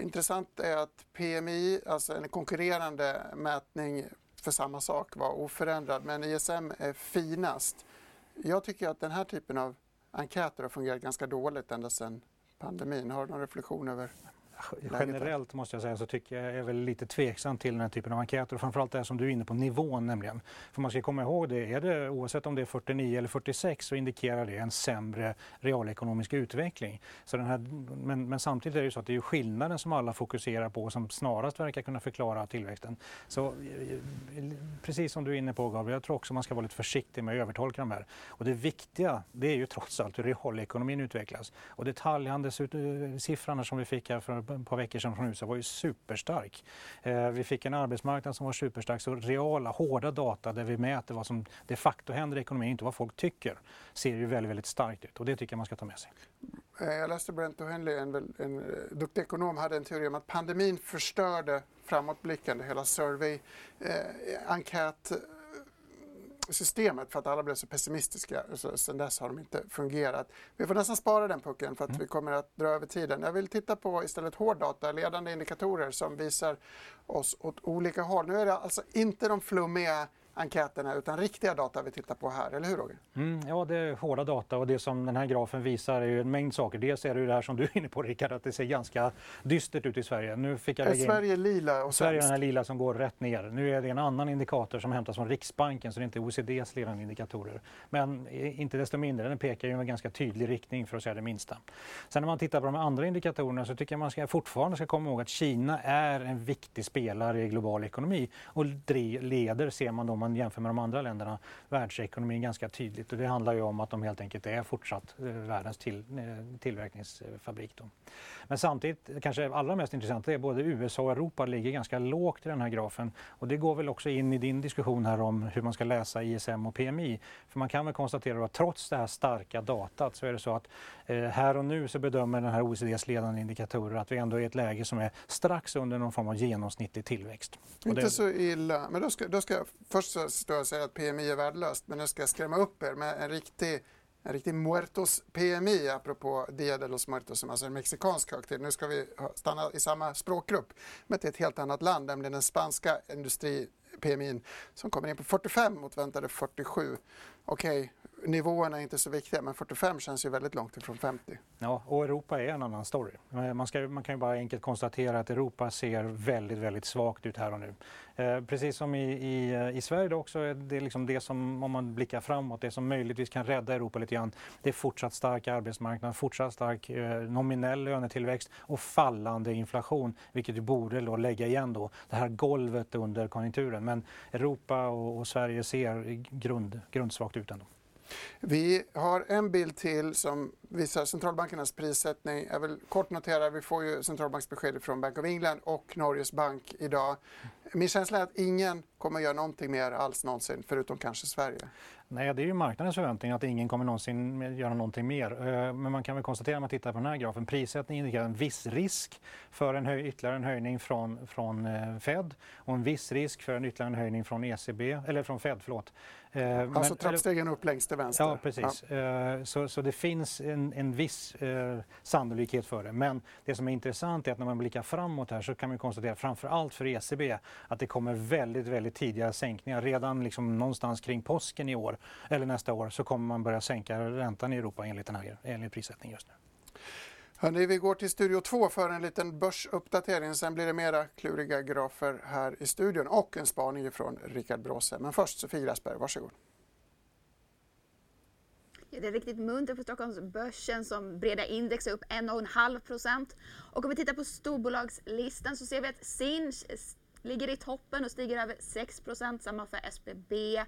Intressant är att PMI, alltså en konkurrerande mätning för samma sak, var oförändrad men ISM är finast. Jag tycker att den här typen av enkäter har fungerat ganska dåligt ända sedan pandemin. Har du någon reflektion över Generellt måste jag säga så tycker jag är väl lite tveksam till den här typen av enkäter och framförallt det som du är inne på, nivån nämligen. För man ska komma ihåg det, är det oavsett om det är 49 eller 46 så indikerar det en sämre realekonomisk utveckling. Så den här, men, men samtidigt är det ju så att det är skillnaden som alla fokuserar på som snarast verkar kunna förklara tillväxten. Så eh, eh, precis som du är inne på Gabriel, jag tror också man ska vara lite försiktig med att övertolka de här. Och det viktiga, det är ju trots allt hur realekonomin utvecklas. Och detaljhandelssiffrorna eh, som vi fick här för ett par veckor sedan från USA var ju superstark. Eh, vi fick en arbetsmarknad som var superstark, så reala, hårda data där vi mäter vad som de facto händer i ekonomin, inte vad folk tycker, ser ju väldigt, väldigt starkt ut och det tycker jag man ska ta med sig. Eh, jag läste Brent O'Henley, en, en, en duktig ekonom, hade en teori om att pandemin förstörde framåtblickande hela survey, eh, enkät systemet för att alla blev så pessimistiska. Så sen dess har de inte fungerat. Vi får nästan spara den pucken för att mm. vi kommer att dra över tiden. Jag vill titta på istället hårddata, ledande indikatorer som visar oss åt olika håll. Nu är det alltså inte de flummiga enkäterna utan riktiga data vi tittar på här, eller hur Roger? Mm, ja, det är hårda data och det som den här grafen visar är ju en mängd saker. Dels är det ju det här som du är inne på Rickard, att det ser ganska dystert ut i Sverige. Nu fick jag är Sverige lila och Sverige är den här lila som går rätt ner. Nu är det en annan indikator som hämtas från Riksbanken så det är inte OECDs ledande indikatorer. Men inte desto mindre, den pekar ju en ganska tydlig riktning för att säga det minsta. Sen när man tittar på de andra indikatorerna så tycker jag man ska, fortfarande ska komma ihåg att Kina är en viktig spelare i global ekonomi och leder, ser man dem man jämför med de andra länderna världsekonomin ganska tydligt och det handlar ju om att de helt enkelt är fortsatt eh, världens till, eh, tillverkningsfabrik. Då. Men samtidigt, kanske allra mest intressant är både USA och Europa ligger ganska lågt i den här grafen och det går väl också in i din diskussion här om hur man ska läsa ISM och PMI. För man kan väl konstatera att trots det här starka datat så är det så att eh, här och nu så bedömer den här OECDs ledande indikatorer att vi ändå är i ett läge som är strax under någon form av genomsnittlig tillväxt. Inte det... så illa, men då ska, då ska jag först stå och säga att PMI är värdelöst men nu ska jag skrämma upp er med en riktig en riktig muertos PMI apropå Dia de los Muertos som alltså är en mexikansk högtid. Nu ska vi stanna i samma språkgrupp men till ett helt annat land, nämligen den spanska industri PMI som kommer in på 45 mot väntade 47. Okej, nivåerna är inte så viktiga men 45 känns ju väldigt långt ifrån 50. Ja, och Europa är en annan story. Eh, man, ska, man kan ju bara enkelt konstatera att Europa ser väldigt, väldigt svagt ut här och nu. Eh, precis som i, i, eh, i Sverige också är det liksom det som, om man blickar framåt, det som möjligtvis kan rädda Europa lite grann. Det är fortsatt stark arbetsmarknad, fortsatt stark eh, nominell lönetillväxt och fallande inflation, vilket du borde då lägga igen då det här golvet under konjunkturen. Men Europa och, och Sverige ser grund, grundsvagt ut ändå. Vi har en bild till som visar centralbankernas prissättning. Jag vill kort notera, vi får ju centralbanksbesked från Bank of England och Norges bank idag. Min känsla är att ingen kommer att göra någonting mer alls någonsin, förutom kanske Sverige. Nej, det är ju marknadens förväntning att ingen kommer någonsin göra någonting mer. Eh, men man kan väl konstatera när man tittar på den här grafen, prissättningen indikerar en viss risk för en höj, ytterligare en höjning från, från eh, Fed och en viss risk för en ytterligare en höjning från ECB, eller från Fed, förlåt. Eh, alltså trappstegen upp längst till vänster? Ja, precis. Ja. Så, så det finns en, en viss eh, sannolikhet för det. Men det som är intressant är att när man blickar framåt här så kan man konstatera framför allt för ECB att det kommer väldigt, väldigt tidiga sänkningar. Redan liksom någonstans kring påsken i år eller nästa år så kommer man börja sänka räntan i Europa enligt, den här, enligt prissättningen just nu. Hörrni, vi går till Studio 2 för en liten börsuppdatering. Sen blir det mera kluriga grafer här i studion och en spaning från Rickard Bråse. Men först Sofie Gräsberg, varsågod. Det är riktigt muntert på Stockholmsbörsen som breda index är upp 1,5 procent. Och om vi tittar på storbolagslistan så ser vi att Sinch ligger i toppen och stiger över 6 procent, samma för SBB.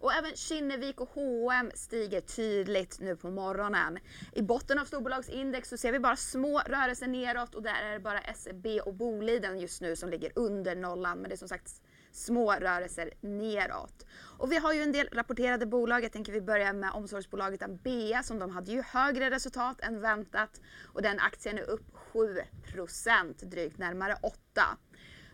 Och även Kinnevik och H&M stiger tydligt nu på morgonen. I botten av storbolagsindex så ser vi bara små rörelser neråt och där är det bara SEB och Boliden just nu som ligger under nollan. Men det är som sagt små rörelser neråt. Och vi har ju en del rapporterade bolag. Jag tänker vi börjar med omsorgsbolaget Ambea som de hade ju högre resultat än väntat och den aktien är upp 7% drygt närmare 8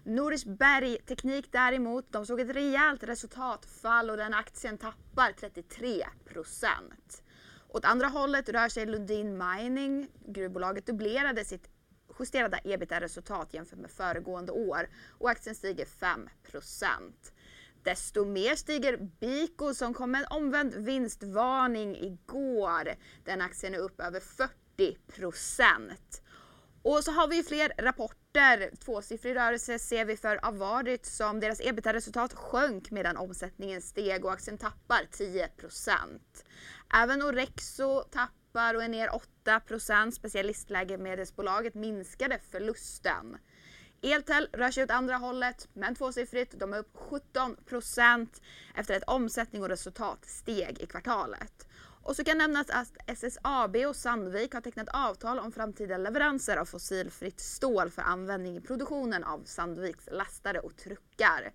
Nordisk Bergteknik däremot, de såg ett rejält resultatfall och den aktien tappar 33% Åt andra hållet rör sig Lundin Mining. Gruvbolaget dubblerade sitt justerade ebitda-resultat jämfört med föregående år och aktien stiger 5% Desto mer stiger Biko som kom med en omvänd vinstvarning igår. Den aktien är upp över 40 och så har vi fler rapporter. Tvåsiffrig rörelse ser vi för Avarit som deras ebitda-resultat sjönk medan omsättningen steg och aktien tappar 10% Även Orexo tappar och är ner 8% Specialistläkemedelsbolaget minskade förlusten. Eltel rör sig åt andra hållet, men tvåsiffrigt. De är upp 17% efter att omsättning och resultat steg i kvartalet. Och så kan nämnas att SSAB och Sandvik har tecknat avtal om framtida leveranser av fossilfritt stål för användning i produktionen av Sandviks lastare och truckar.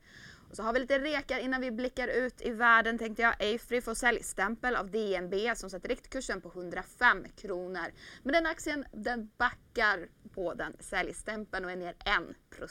Och så har vi lite rekar innan vi blickar ut i världen tänkte jag. Afry får säljstämpel av DNB som sätter riktkursen på 105 kronor. Men den aktien den backar på den säljstämpeln och är ner 1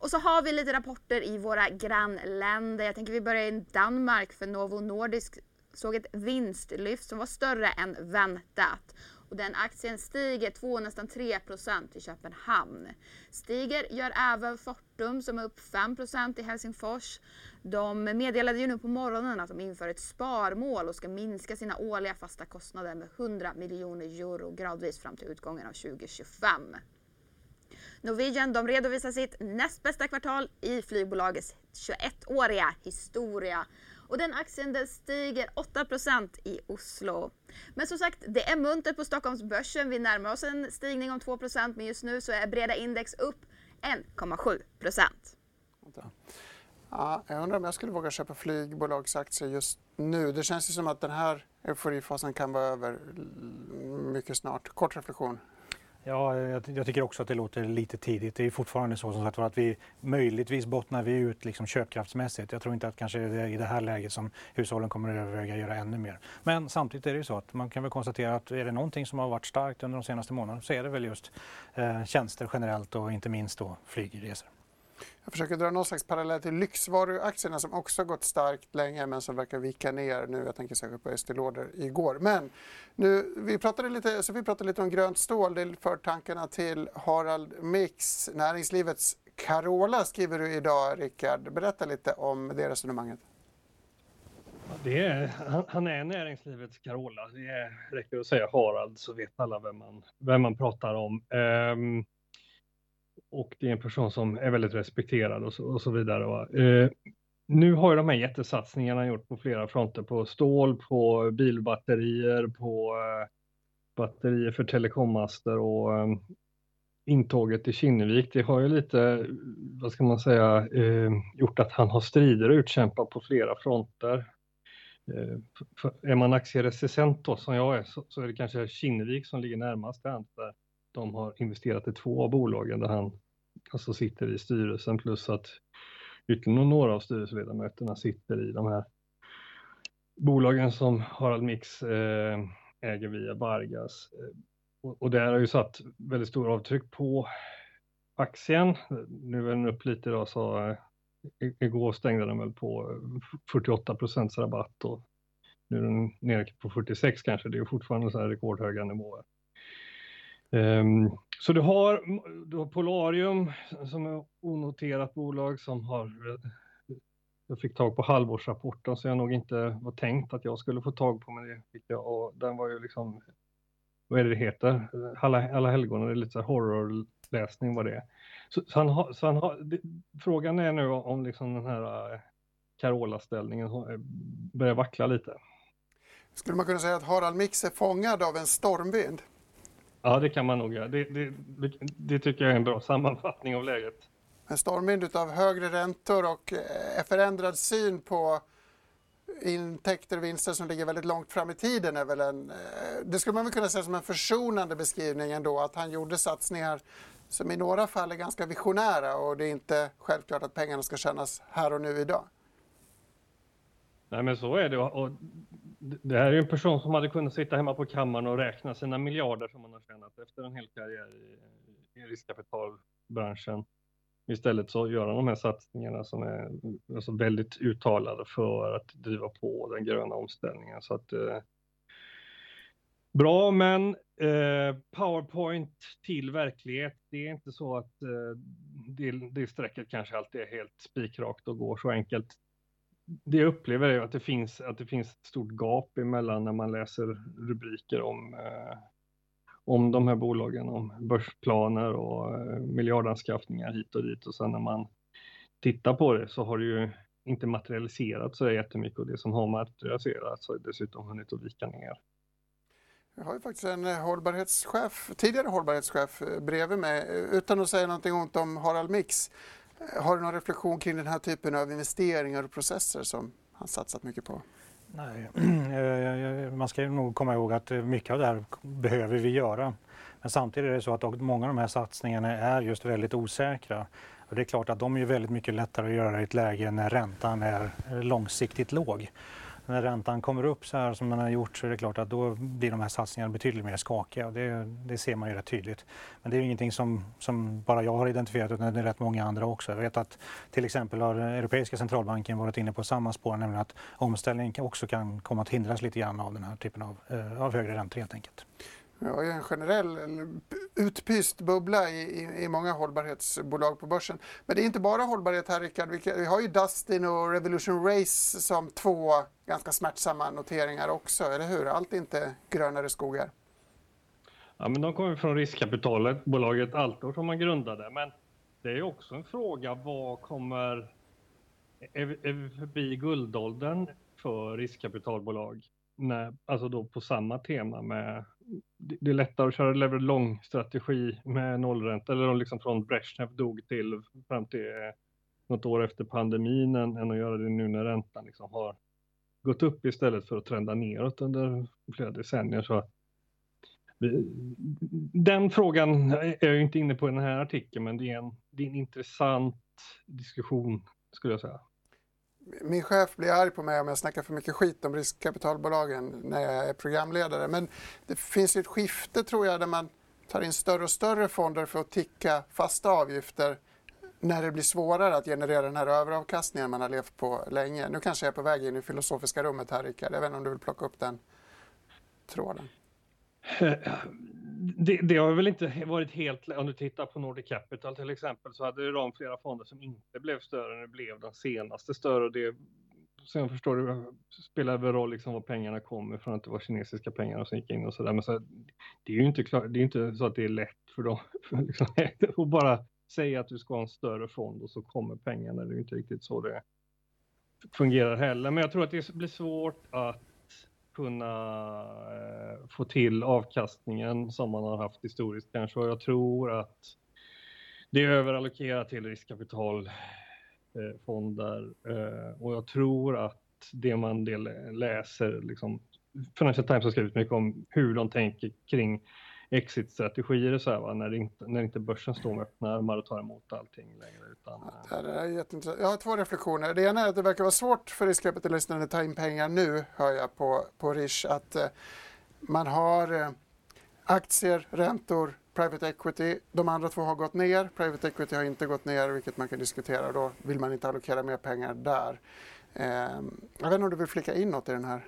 och så har vi lite rapporter i våra grannländer. Jag tänker vi börjar i Danmark för Novo Nordisk såg ett vinstlyft som var större än väntat. Och den aktien stiger 2, nästan 3% i Köpenhamn. Stiger gör även Fortum som är upp 5% i Helsingfors. De meddelade ju nu på morgonen att de inför ett sparmål och ska minska sina årliga fasta kostnader med 100 miljoner euro gradvis fram till utgången av 2025. Norwegian de redovisar sitt näst bästa kvartal i flygbolagets 21-åriga historia. Och den aktien den stiger 8% i Oslo. Men som sagt, det är muntert på Stockholmsbörsen. Vi närmar oss en stigning om 2% men just nu så är breda index upp 1,7% Ja, jag undrar om jag skulle våga köpa flygbolagsaktier just nu. Det känns ju som att den här euforifasen kan vara över mycket snart. Kort reflektion. Ja, jag, jag, tycker också att det låter lite tidigt. Det är fortfarande så som sagt att vi möjligtvis bottnar vi ut liksom köpkraftsmässigt. Jag tror inte att kanske det är i det här läget som hushållen kommer att överväga att göra ännu mer. Men samtidigt är det ju så att man kan väl konstatera att är det någonting som har varit starkt under de senaste månaderna så är det väl just eh, tjänster generellt och inte minst då flygresor. Jag försöker dra någon slags parallell till lyxvaruaktierna som också gått starkt länge men som verkar vika ner nu. Jag tänker särskilt på Estée Lauder igår. Men nu, vi pratade lite, så vi pratade lite om grönt stål. Det för tankarna till Harald Mix, näringslivets Carola skriver du idag Rickard. Berätta lite om det resonemanget. Det är, han, han är näringslivets Carola. Det är, räcker att säga Harald så vet alla vem man, vem man pratar om. Um, och det är en person som är väldigt respekterad och så, och så vidare. Eh, nu har ju de här jättesatsningarna gjort på flera fronter, på stål, på bilbatterier, på eh, batterier för telekommaster och eh, intåget till Kinnevik, det har ju lite, vad ska man säga, eh, gjort att han har strider att utkämpa på flera fronter. Eh, är man aktieresistent, då, som jag är, så, så, är det kanske Kinnevik som ligger närmast till de har investerat i två av bolagen där han alltså sitter i styrelsen plus att ytterligare några av styrelseledamöterna sitter i de här bolagen som Harald Mix eh, äger via Vargas. Eh, och, och det har ju satt väldigt stora avtryck på aktien. Nu är den upp lite idag så eh, igår stängde den väl på 48 procents rabatt och nu är den nere på 46 kanske. Det är fortfarande så här rekordhöga nivåer. Um, så du har, du har Polarium som är onoterat bolag som har jag fick tag på halvårsrapporten så jag nog inte var tänkt att jag skulle få tag på men det fick jag och den var ju liksom vad är det det heter? Alla, alla helgon, det är lite så horrorläsning var det. Så, så, han ha, så han ha, det, frågan är nu om liksom den här eh, Carola-ställningen eh, börjar vackla lite. Skulle man kunna säga att Harald Mix är fångad av en stormvind? Ja, det kan man nog göra. Det, det, det, tycker jag är en bra sammanfattning av läget. En stormvind av högre räntor och eh, förändrad syn på intäkter och vinster som ligger väldigt långt fram i tiden är väl en... Eh, det skulle man väl kunna säga som en försonande beskrivning ändå, att han gjorde satsningar som i några fall är ganska visionära och det är inte självklart att pengarna ska tjänas här och nu idag. Nej men så är det och det här är ju en person som hade kunnat sitta hemma på kammaren och räkna sina miljarder som han har tjänat efter en hel karriär i, i riskkapitalbranschen. Istället så gör han de här satsningarna som är alltså väldigt uttalade för att driva på den gröna omställningen. Så att, eh, bra, men eh, PowerPoint till verklighet, det är inte så att eh, det, det strecket kanske alltid är helt spikrakt och går så enkelt det jag upplever är att det finns, att det finns ett stort gap emellan när man läser rubriker om, eh, om de här bolagen, om börsplaner och eh, miljardanskaffningar hit och dit och sen när man tittar på det så har det ju inte materialiserat så jättemycket och det som har materialiserats har dessutom hunnit att vika ner. Jag har ju faktiskt en eh, hållbarhetschef, tidigare hållbarhetschef eh, bredvid mig. Eh, utan att säga någonting ont om Harald Mix har du någon reflektion kring den här typen av investeringar och processer som han satsat mycket på? Nej, eh, man ska nog komma ihåg att eh, mycket av det här behöver vi göra. Men samtidigt är det så att många av de här satsningarna är just väldigt osäkra. Och det är klart att de är väldigt mycket lättare att göra i ett läge när räntan är eh, långsiktigt låg när räntan kommer upp så här som den har gjort så är det klart att då blir de här satsningarna betydligt mer skakiga det, det ser man ju rätt tydligt. Men det är ju ingenting som, som bara jag har identifierat utan det är rätt många andra också. Jag vet att till exempel har Europeiska centralbanken varit inne på samma spår, nämligen att omställningen också kan komma att hindras lite grann av den här typen av, eh, av högre räntor helt enkelt. Vi har ju en generell utpyst bubbla i, i, i, många hållbarhetsbolag på börsen. Men det är inte bara hållbarhet här Rickard. Vi, vi har ju Dustin och Revolution Race som två ganska smärtsamma noteringar också, eller hur? Allt är inte grönare skogar. Ja, men de kommer från riskkapitalet, bolaget Altor som man grundade. Men det är också en fråga, vad kommer... Är är vi förbi guldåldern för riskkapitalbolag? När, alltså då på samma tema med det är lättare att köra lever long strategi med nollränta eller liksom från Brezhnev dog till fram till eh, något år efter pandemin än, än att göra det nu när räntan liksom har gått upp istället för att trenda neråt under flera decennier. Så den frågan är jag inte inne på i den här artikeln, men det är en, det är en intressant diskussion skulle jag säga. Min chef blir arg på mig om jag snackar för mycket skit om riskkapitalbolagen när jag är programledare. Men det finns ett skifte tror jag där man tar in större och större fonder för att ticka fasta avgifter när det blir svårare att generera den här överavkastningen man har levt på länge. Nu kanske jag är på väg in i filosofiska rummet här Rickard. Jag vet inte om du vill plocka upp den tråden? Det, det, har väl inte varit helt, om du tittar på Nordic Capital till exempel så hade de flera fonder som inte blev större än det blev den senaste större. Det, sen förstår du, spelar väl roll liksom var pengarna kommer ifrån, att det var kinesiska pengar som gick in och sådär. Men så, det är ju inte, klart, det är inte så att det är lätt för dem liksom, att bara säga att du ska ha en större fond och så kommer pengarna. Det är ju inte riktigt så det fungerar heller. Men jag tror att det blir svårt att kunna eh, få till avkastningen som man har haft historiskt kanske. Och jag tror att det är överallokerat till riskkapitalfonder eh, eh, och jag tror att det man del läser, liksom, Financial Times har skrivit mycket om hur de tänker kring exit-strategier så här, va? När, inte, när inte börsen står med öppna armar och tar emot allting längre. Utan, ja, det är jätteintressant. Jag har två reflektioner. Det ena är att det verkar vara svårt för riskkapitalisterna att ta in pengar nu, hör jag på, på Rish, att eh, man har eh, aktier, räntor, private equity. De andra två har gått ner. Private equity har inte gått ner, vilket man kan diskutera. Då vill man inte allokera mer pengar där. Eh, jag vet inte om du vill flika in något i den här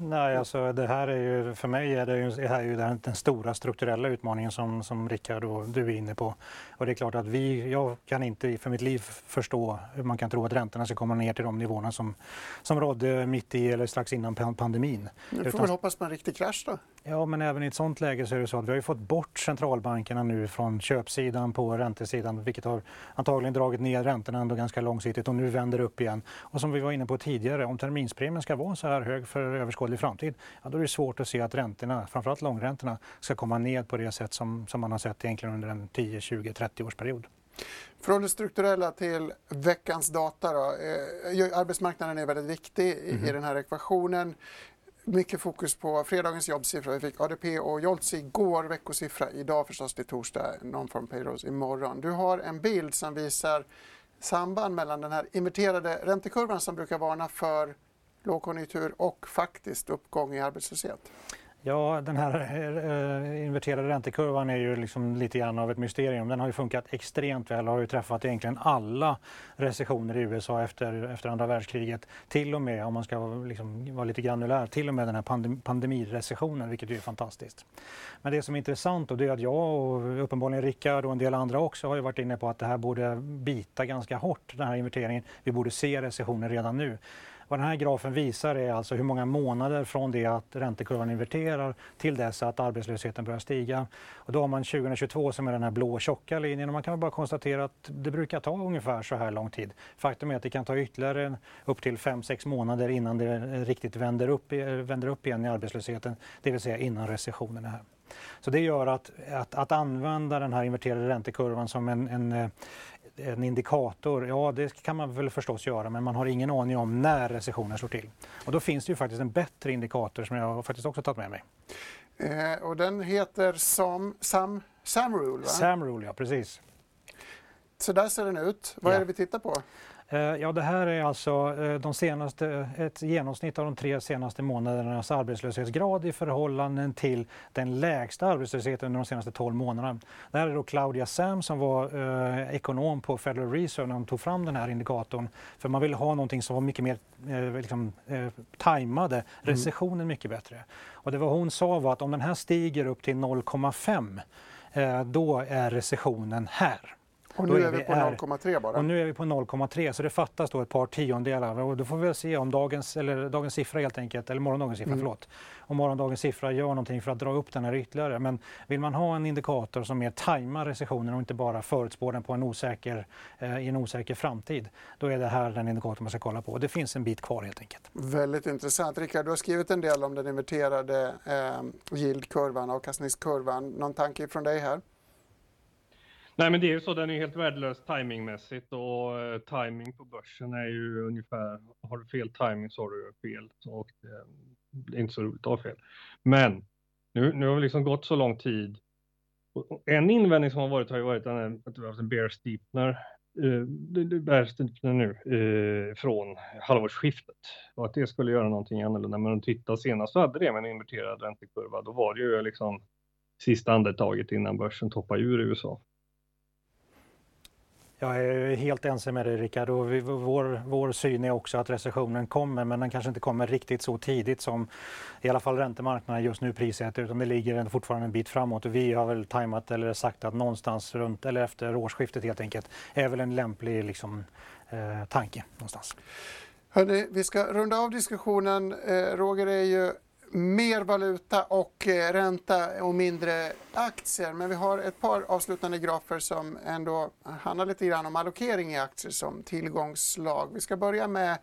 Nej, alltså det här är ju, för mig är det ju, det här är ju den, den, stora strukturella utmaningen som, som Rickard och du är inne på. Och det är klart att vi, jag kan inte för mitt liv förstå hur man kan tro att räntorna ska komma ner till de nivåerna som, som rådde mitt i eller strax innan pandemin. Du får väl hoppas på en riktig krasch då? Ja, men även i ett sådant läge så är det så att vi har fått bort centralbankerna nu från köpsidan på räntesidan, vilket har antagligen dragit ner räntorna ändå ganska långsiktigt och nu vänder upp igen. Och som vi var inne på tidigare, om terminspremien ska vara så här hög för överskådlig framtid, ja, då är det svårt att se att räntorna, framförallt långräntorna, ska komma ned på det sätt som, som man har sett egentligen under en 10, 20, 30 årsperiod. Från det strukturella till veckans data då. Eh, arbetsmarknaden är väldigt viktig mm. i den här ekvationen mycket fokus på fredagens jobbsiffra. Vi fick ADP och Joltz igår, veckosiffra idag förstås, det är torsdag, non-farm payrolls imorgon. Du har en bild som visar samband mellan den här inverterade räntekurvan som brukar varna för lågkonjunktur och faktiskt uppgång i arbetslöshet. Ja, den här eh, inverterade räntekurvan är ju liksom lite grann av ett mysterium. Den har ju funkat extremt väl och har ju träffat egentligen alla recessioner i USA efter, efter andra världskriget. Till och med, om man ska liksom vara lite granulär, till och med den här pandem pandemirecessionen, vilket ju är fantastiskt. Men det som är intressant och det är att jag och uppenbarligen Rickard och en del andra också har ju varit inne på att det här borde bita ganska hårt, den här inverteringen. Vi borde se recessioner redan nu. Vad den här grafen visar är alltså hur många månader från det att räntekurvan inverterar till dess att arbetslösheten börjar stiga. Och då har man 2022 som är den här blå tjocka linjen och man kan bara konstatera att det brukar ta ungefär så här lång tid. Faktum är att det kan ta ytterligare upp till 5-6 månader innan det riktigt vänder upp, vänder upp igen i arbetslösheten, det vill säga innan recessionen är här. Så det gör att, att, att använda den här inverterade räntekurvan som en, en, eh, en indikator, ja det kan man väl förstås göra men man har ingen aning om när recessionen slår till. Och då finns det ju faktiskt en bättre indikator som jag faktiskt också tagit med mig. Eh, och den heter som, Sam, Samrule? Va? Samrule, ja precis. Så där ser den ut. Vad ja. är det vi tittar på? Eh, ja, det här är alltså eh, de senaste, ett genomsnitt av de tre senaste månadernas arbetslöshetsgrad i förhållande till den lägsta arbetslösheten under de senaste 12 månaderna. Det här är då Claudia Sam som var eh, ekonom på Federal Reserve när de tog fram den här indikatorn. För man ville ha någonting som var mycket mer eh, liksom, eh, tajmade mm. recessionen mm. mycket bättre. Och det var hon sa var att om den här stiger upp till 0,5 eh, då är recessionen här. Och nu är vi på 0,3 bara? Och nu är vi på 0,3 så det fattas då ett par tiondelar och då får vi se om dagens, eller dagens siffra helt enkelt, eller morgondagens siffra, mm. förlåt. Om morgondagens siffra gör någonting för att dra upp den här ytterligare. Men vill man ha en indikator som mer tajmar recessionen och inte bara förutspår den på en osäker, eh, i en osäker framtid, då är det här den indikator man ska kolla på. Det finns en bit kvar helt enkelt. Väldigt intressant. Rickard, du har skrivit en del om den inverterade eh, yieldkurvan, avkastningskurvan. Någon tanke från dig här? Nej, men det är ju så. Den är helt värdelös timingmässigt och eh, timing på börsen är ju ungefär. Har du fel timing så har du fel och eh, det är inte så roligt att ha fel. Men nu, nu har vi liksom gått så lång tid. En invändning som har varit har ju varit att vi har haft en bear steepener uh, eh, nu uh, från halvårsskiftet och att det skulle göra någonting annorlunda. Men om du tittar senast så hade det med en inverterad räntekurva. Då var det ju liksom sista andetaget innan börsen toppade ur i USA. Jag är helt ense med dig Rickard och vi, vår, vår syn är också att recessionen kommer men den kanske inte kommer riktigt så tidigt som i alla fall räntemarknaden just nu prissätter utan det ligger fortfarande en bit framåt och vi har väl tajmat eller sagt att någonstans runt eller efter årsskiftet helt enkelt är väl en lämplig liksom, eh, tanke någonstans. Hörrni, vi ska runda av diskussionen. Eh, Roger är ju mer valuta och eh, ränta och mindre aktier. Men vi har ett par avslutande grafer som ändå handlar lite grann om allokering i aktier som tillgångsslag. Vi ska börja med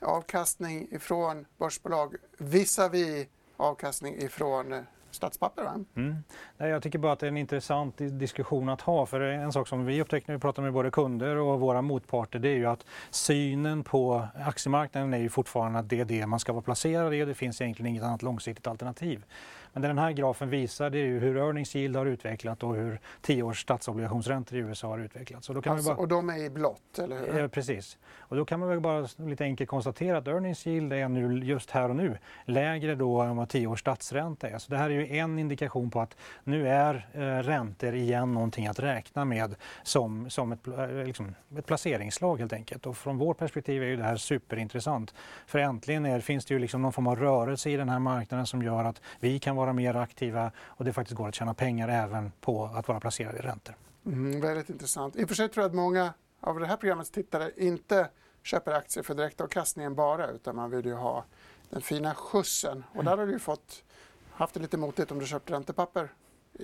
avkastning ifrån börsbolag visavi avkastning ifrån statspapper. Va? Mm. Jag tycker bara att det är en intressant diskussion att ha. För en sak som vi upptäckte när vi pratar med både kunder och våra motparter det är ju att synen på aktiemarknaden är ju fortfarande att det är det man ska vara placerad i och det finns egentligen inget annat långsiktigt alternativ. Men det den här grafen visar det är ju hur earnings yield har utvecklat och hur tioårs statsobligationsräntor i USA har utvecklats. Och, då kan alltså, bara... och de är i blått, eller hur? Ja, precis. Och då kan man väl bara lite enkelt konstatera att earnings yield är nu, just här och nu lägre då än vad tioårs statsränta är. Så det här är ju en indikation på att nu är eh, räntor igen någonting att räkna med som, som ett, eh, liksom, ett placeringslag helt enkelt. Och från vårt perspektiv är ju det här superintressant. För äntligen är, finns det ju liksom någon form av rörelse i den här marknaden som gör att vi kan vara mer aktiva och det faktiskt går att tjäna pengar även på att vara placerad i räntor. Mm, väldigt intressant. I och för sig tror jag att många av det här programmets tittare inte köper aktier för direktavkastningen bara utan man vill ju ha den fina skjutsen. Och där har du ju fått haft det lite motigt om du köpt räntepapper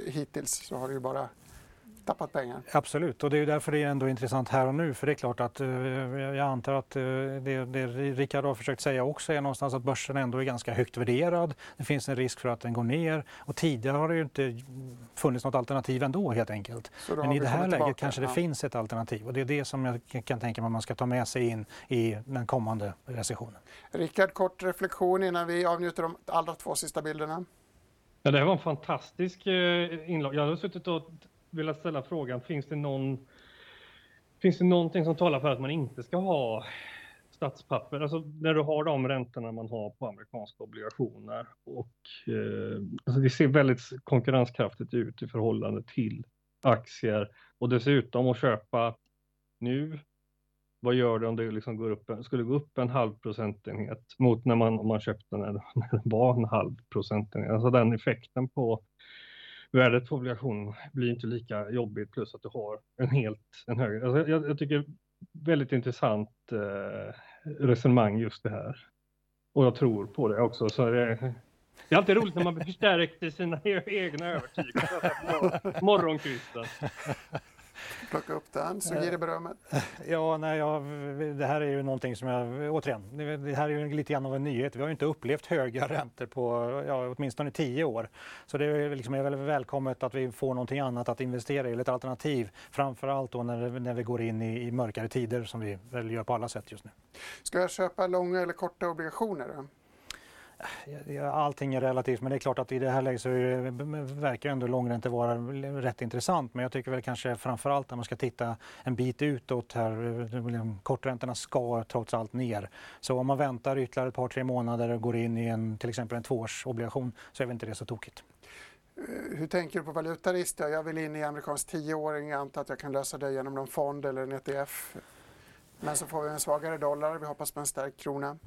hittills så har du ju bara tappat pengar. Absolut, och det är därför det är ändå intressant här och nu. För det är klart att eh, jag antar att eh, det, det Rickard har försökt säga också är någonstans att börsen ändå är ganska högt värderad. Det finns en risk för att den går ner och tidigare har det ju inte funnits något alternativ ändå helt enkelt. Men i det här läget tillbaka. kanske det ja. finns ett alternativ och det är det som jag kan tänka mig att man ska ta med sig in i den kommande recessionen. Rickard, kort reflektion innan vi avnjuter de allra två sista bilderna. Ja, det här var en fantastisk eh, inlag. Jag har suttit och velat ställa frågan, finns det någon Finns det någonting som talar för att man inte ska ha statspapper, alltså när du har de räntorna man har på amerikanska obligationer och eh, alltså det ser väldigt konkurrenskraftigt ut i förhållande till aktier och dessutom att köpa nu. Vad gör det om det liksom går upp, skulle gå upp en halv procentenhet mot när man, om man köpte när, när det var en halv procentenhet, alltså den effekten på värdet på obligationen blir inte lika jobbigt plus att du har en helt en högre. Alltså jag, jag tycker väldigt intressant eh, resonemang just det här. Och jag tror på det också. Så det, det är alltid roligt när man i sina egna övertygelser morgonkvisten plocka upp den, så ger det berömmet. Ja, nej, ja, det här är ju någonting som jag, återigen, det här är ju lite grann av en nyhet. Vi har ju inte upplevt höga räntor på ja, åtminstone tio år. Så det är, liksom, är väl välkommet att vi får någonting annat att investera i, eller ett alternativ. Framför allt då när, när vi går in i, i mörkare tider som vi väl gör på alla sätt just nu. Ska jag köpa långa eller korta obligationer? Då? Allting är relativt, men det är klart att i det här läget så verkar ändå långräntor vara rätt intressant. Men jag tycker väl kanske framför allt när man ska titta en bit utåt här, eh, korträntorna ska trots allt ner. Så om man väntar ytterligare ett par, tre månader och går in i en, till exempel en tvåårsobligation så är väl inte det så tokigt. Eh, hur tänker du på valutarisk? Jag vill in i amerikansk tioåring. Jag antar att jag kan lösa det genom någon fond eller en ETF. Men så får vi en svagare dollar. Vi hoppas på en stark krona.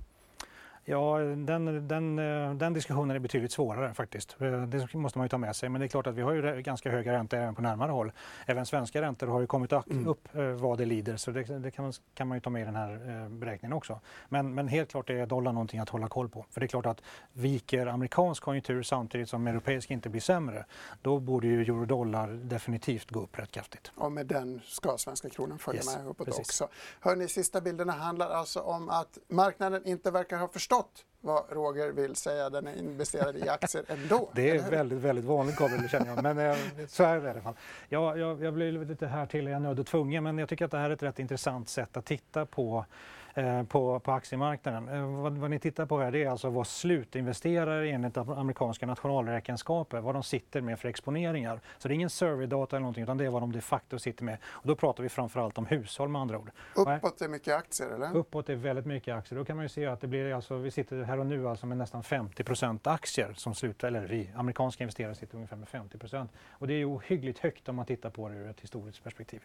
Ja, den, den, eh, den diskussionen är betydligt svårare faktiskt. Eh, det måste man ju ta med sig. Men det är klart att vi har ju ganska höga räntor även på närmare håll. Även svenska räntor har ju kommit mm. upp mm. vad det lider så det, det kan, man, kan, man ju ta med i den här beräkningen också. Men, men helt klart är dollar någonting att hålla koll på. För det är klart att viker amerikansk konjunktur samtidigt som europeisk inte blir sämre, då borde ju euro-dollar definitivt gå upp rätt kraftigt. Och med den ska svenska kronan följa yes, med uppåt precis. också. Hörni, sista bilderna handlar alltså om att marknaden inte verkar ha förstått förstått vad Roger vill säga, den är investerad i aktier ändå. Det är väldigt, väldigt vanligt Gabriel, känner jag. Men eh, så är det i alla fall. Jag, jag, jag blir lite här till, jag nödd och tvungen, men jag tycker att det här är ett rätt intressant sätt att titta på på, på aktiemarknaden. Eh, vad, vad, ni tittar på här det är alltså vad slutinvesterare enligt amerikanska nationalräkenskaper, vad de sitter med för exponeringar. Så det är ingen surveydata eller någonting utan det är vad de de facto sitter med. Och då pratar vi framförallt om hushåll med andra ord. Uppåt är mycket aktier eller? Uppåt är väldigt mycket aktier. Då kan man ju se att det blir alltså, vi sitter här och nu alltså med nästan 50% aktier som slutar, eller vi amerikanska investerare sitter ungefär med 50% Och det är ju ohyggligt högt om man tittar på det ur ett historiskt perspektiv.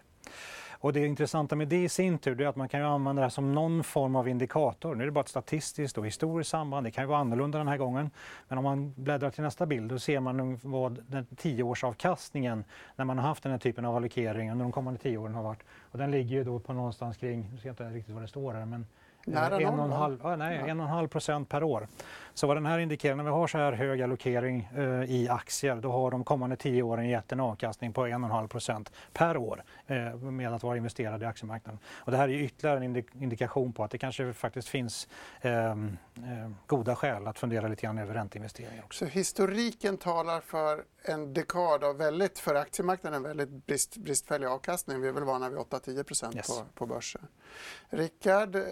Och det intressanta med det i sin tur är att man kan använda det här som någon form av indikator. Nu är det bara ett statistiskt och historiskt samband. Det kan ju vara annorlunda den här gången. Men om man bläddrar till nästa bild då ser man vad den tioårsavkastningen när man har haft den här typen av allokering under de kommande tio åren har varit. Och den ligger ju då på någonstans kring, nu ser jag inte riktigt vad det står här, men Nära en och en halv, ja, nej, en och en halv procent per år. Så vad den här indikerar, när vi har så här hög allokering eh, i aktier, då har de kommande tio åren gett en avkastning på en och en halv procent per år eh, med att vara investerad i aktiemarknaden. Och det här är ytterligare en indik indikation på att det kanske faktiskt finns eh, eh, goda skäl att fundera lite grann över ränteinvesteringar också. Så historiken talar för en dekad av väldigt, för aktiemarknaden, väldigt brist, bristfällig avkastning. Vi är väl vana vid 8-10 procent yes. på, på börsen. Rickard, eh,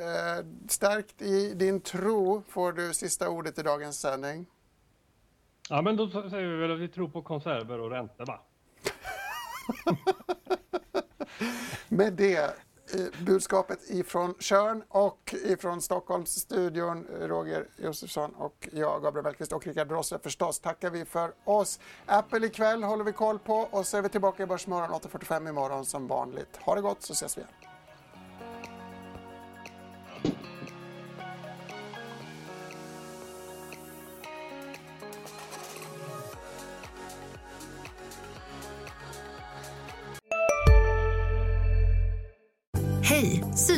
stärkt i din tro får du sista ordet i dagens sändning. Ja, men då säger vi väl att vi tror på konserver och räntor, va? Med det budskapet ifrån Körn och ifrån Stockholmsstudion, Roger Josefsson och jag, Gabriel Mellqvist och Rickard Rosse förstås, tackar vi för oss. Apple ikväll håller vi koll på och så är vi tillbaka i Börsmorgon 8.45 imorgon som vanligt. Ha det gott så ses vi igen.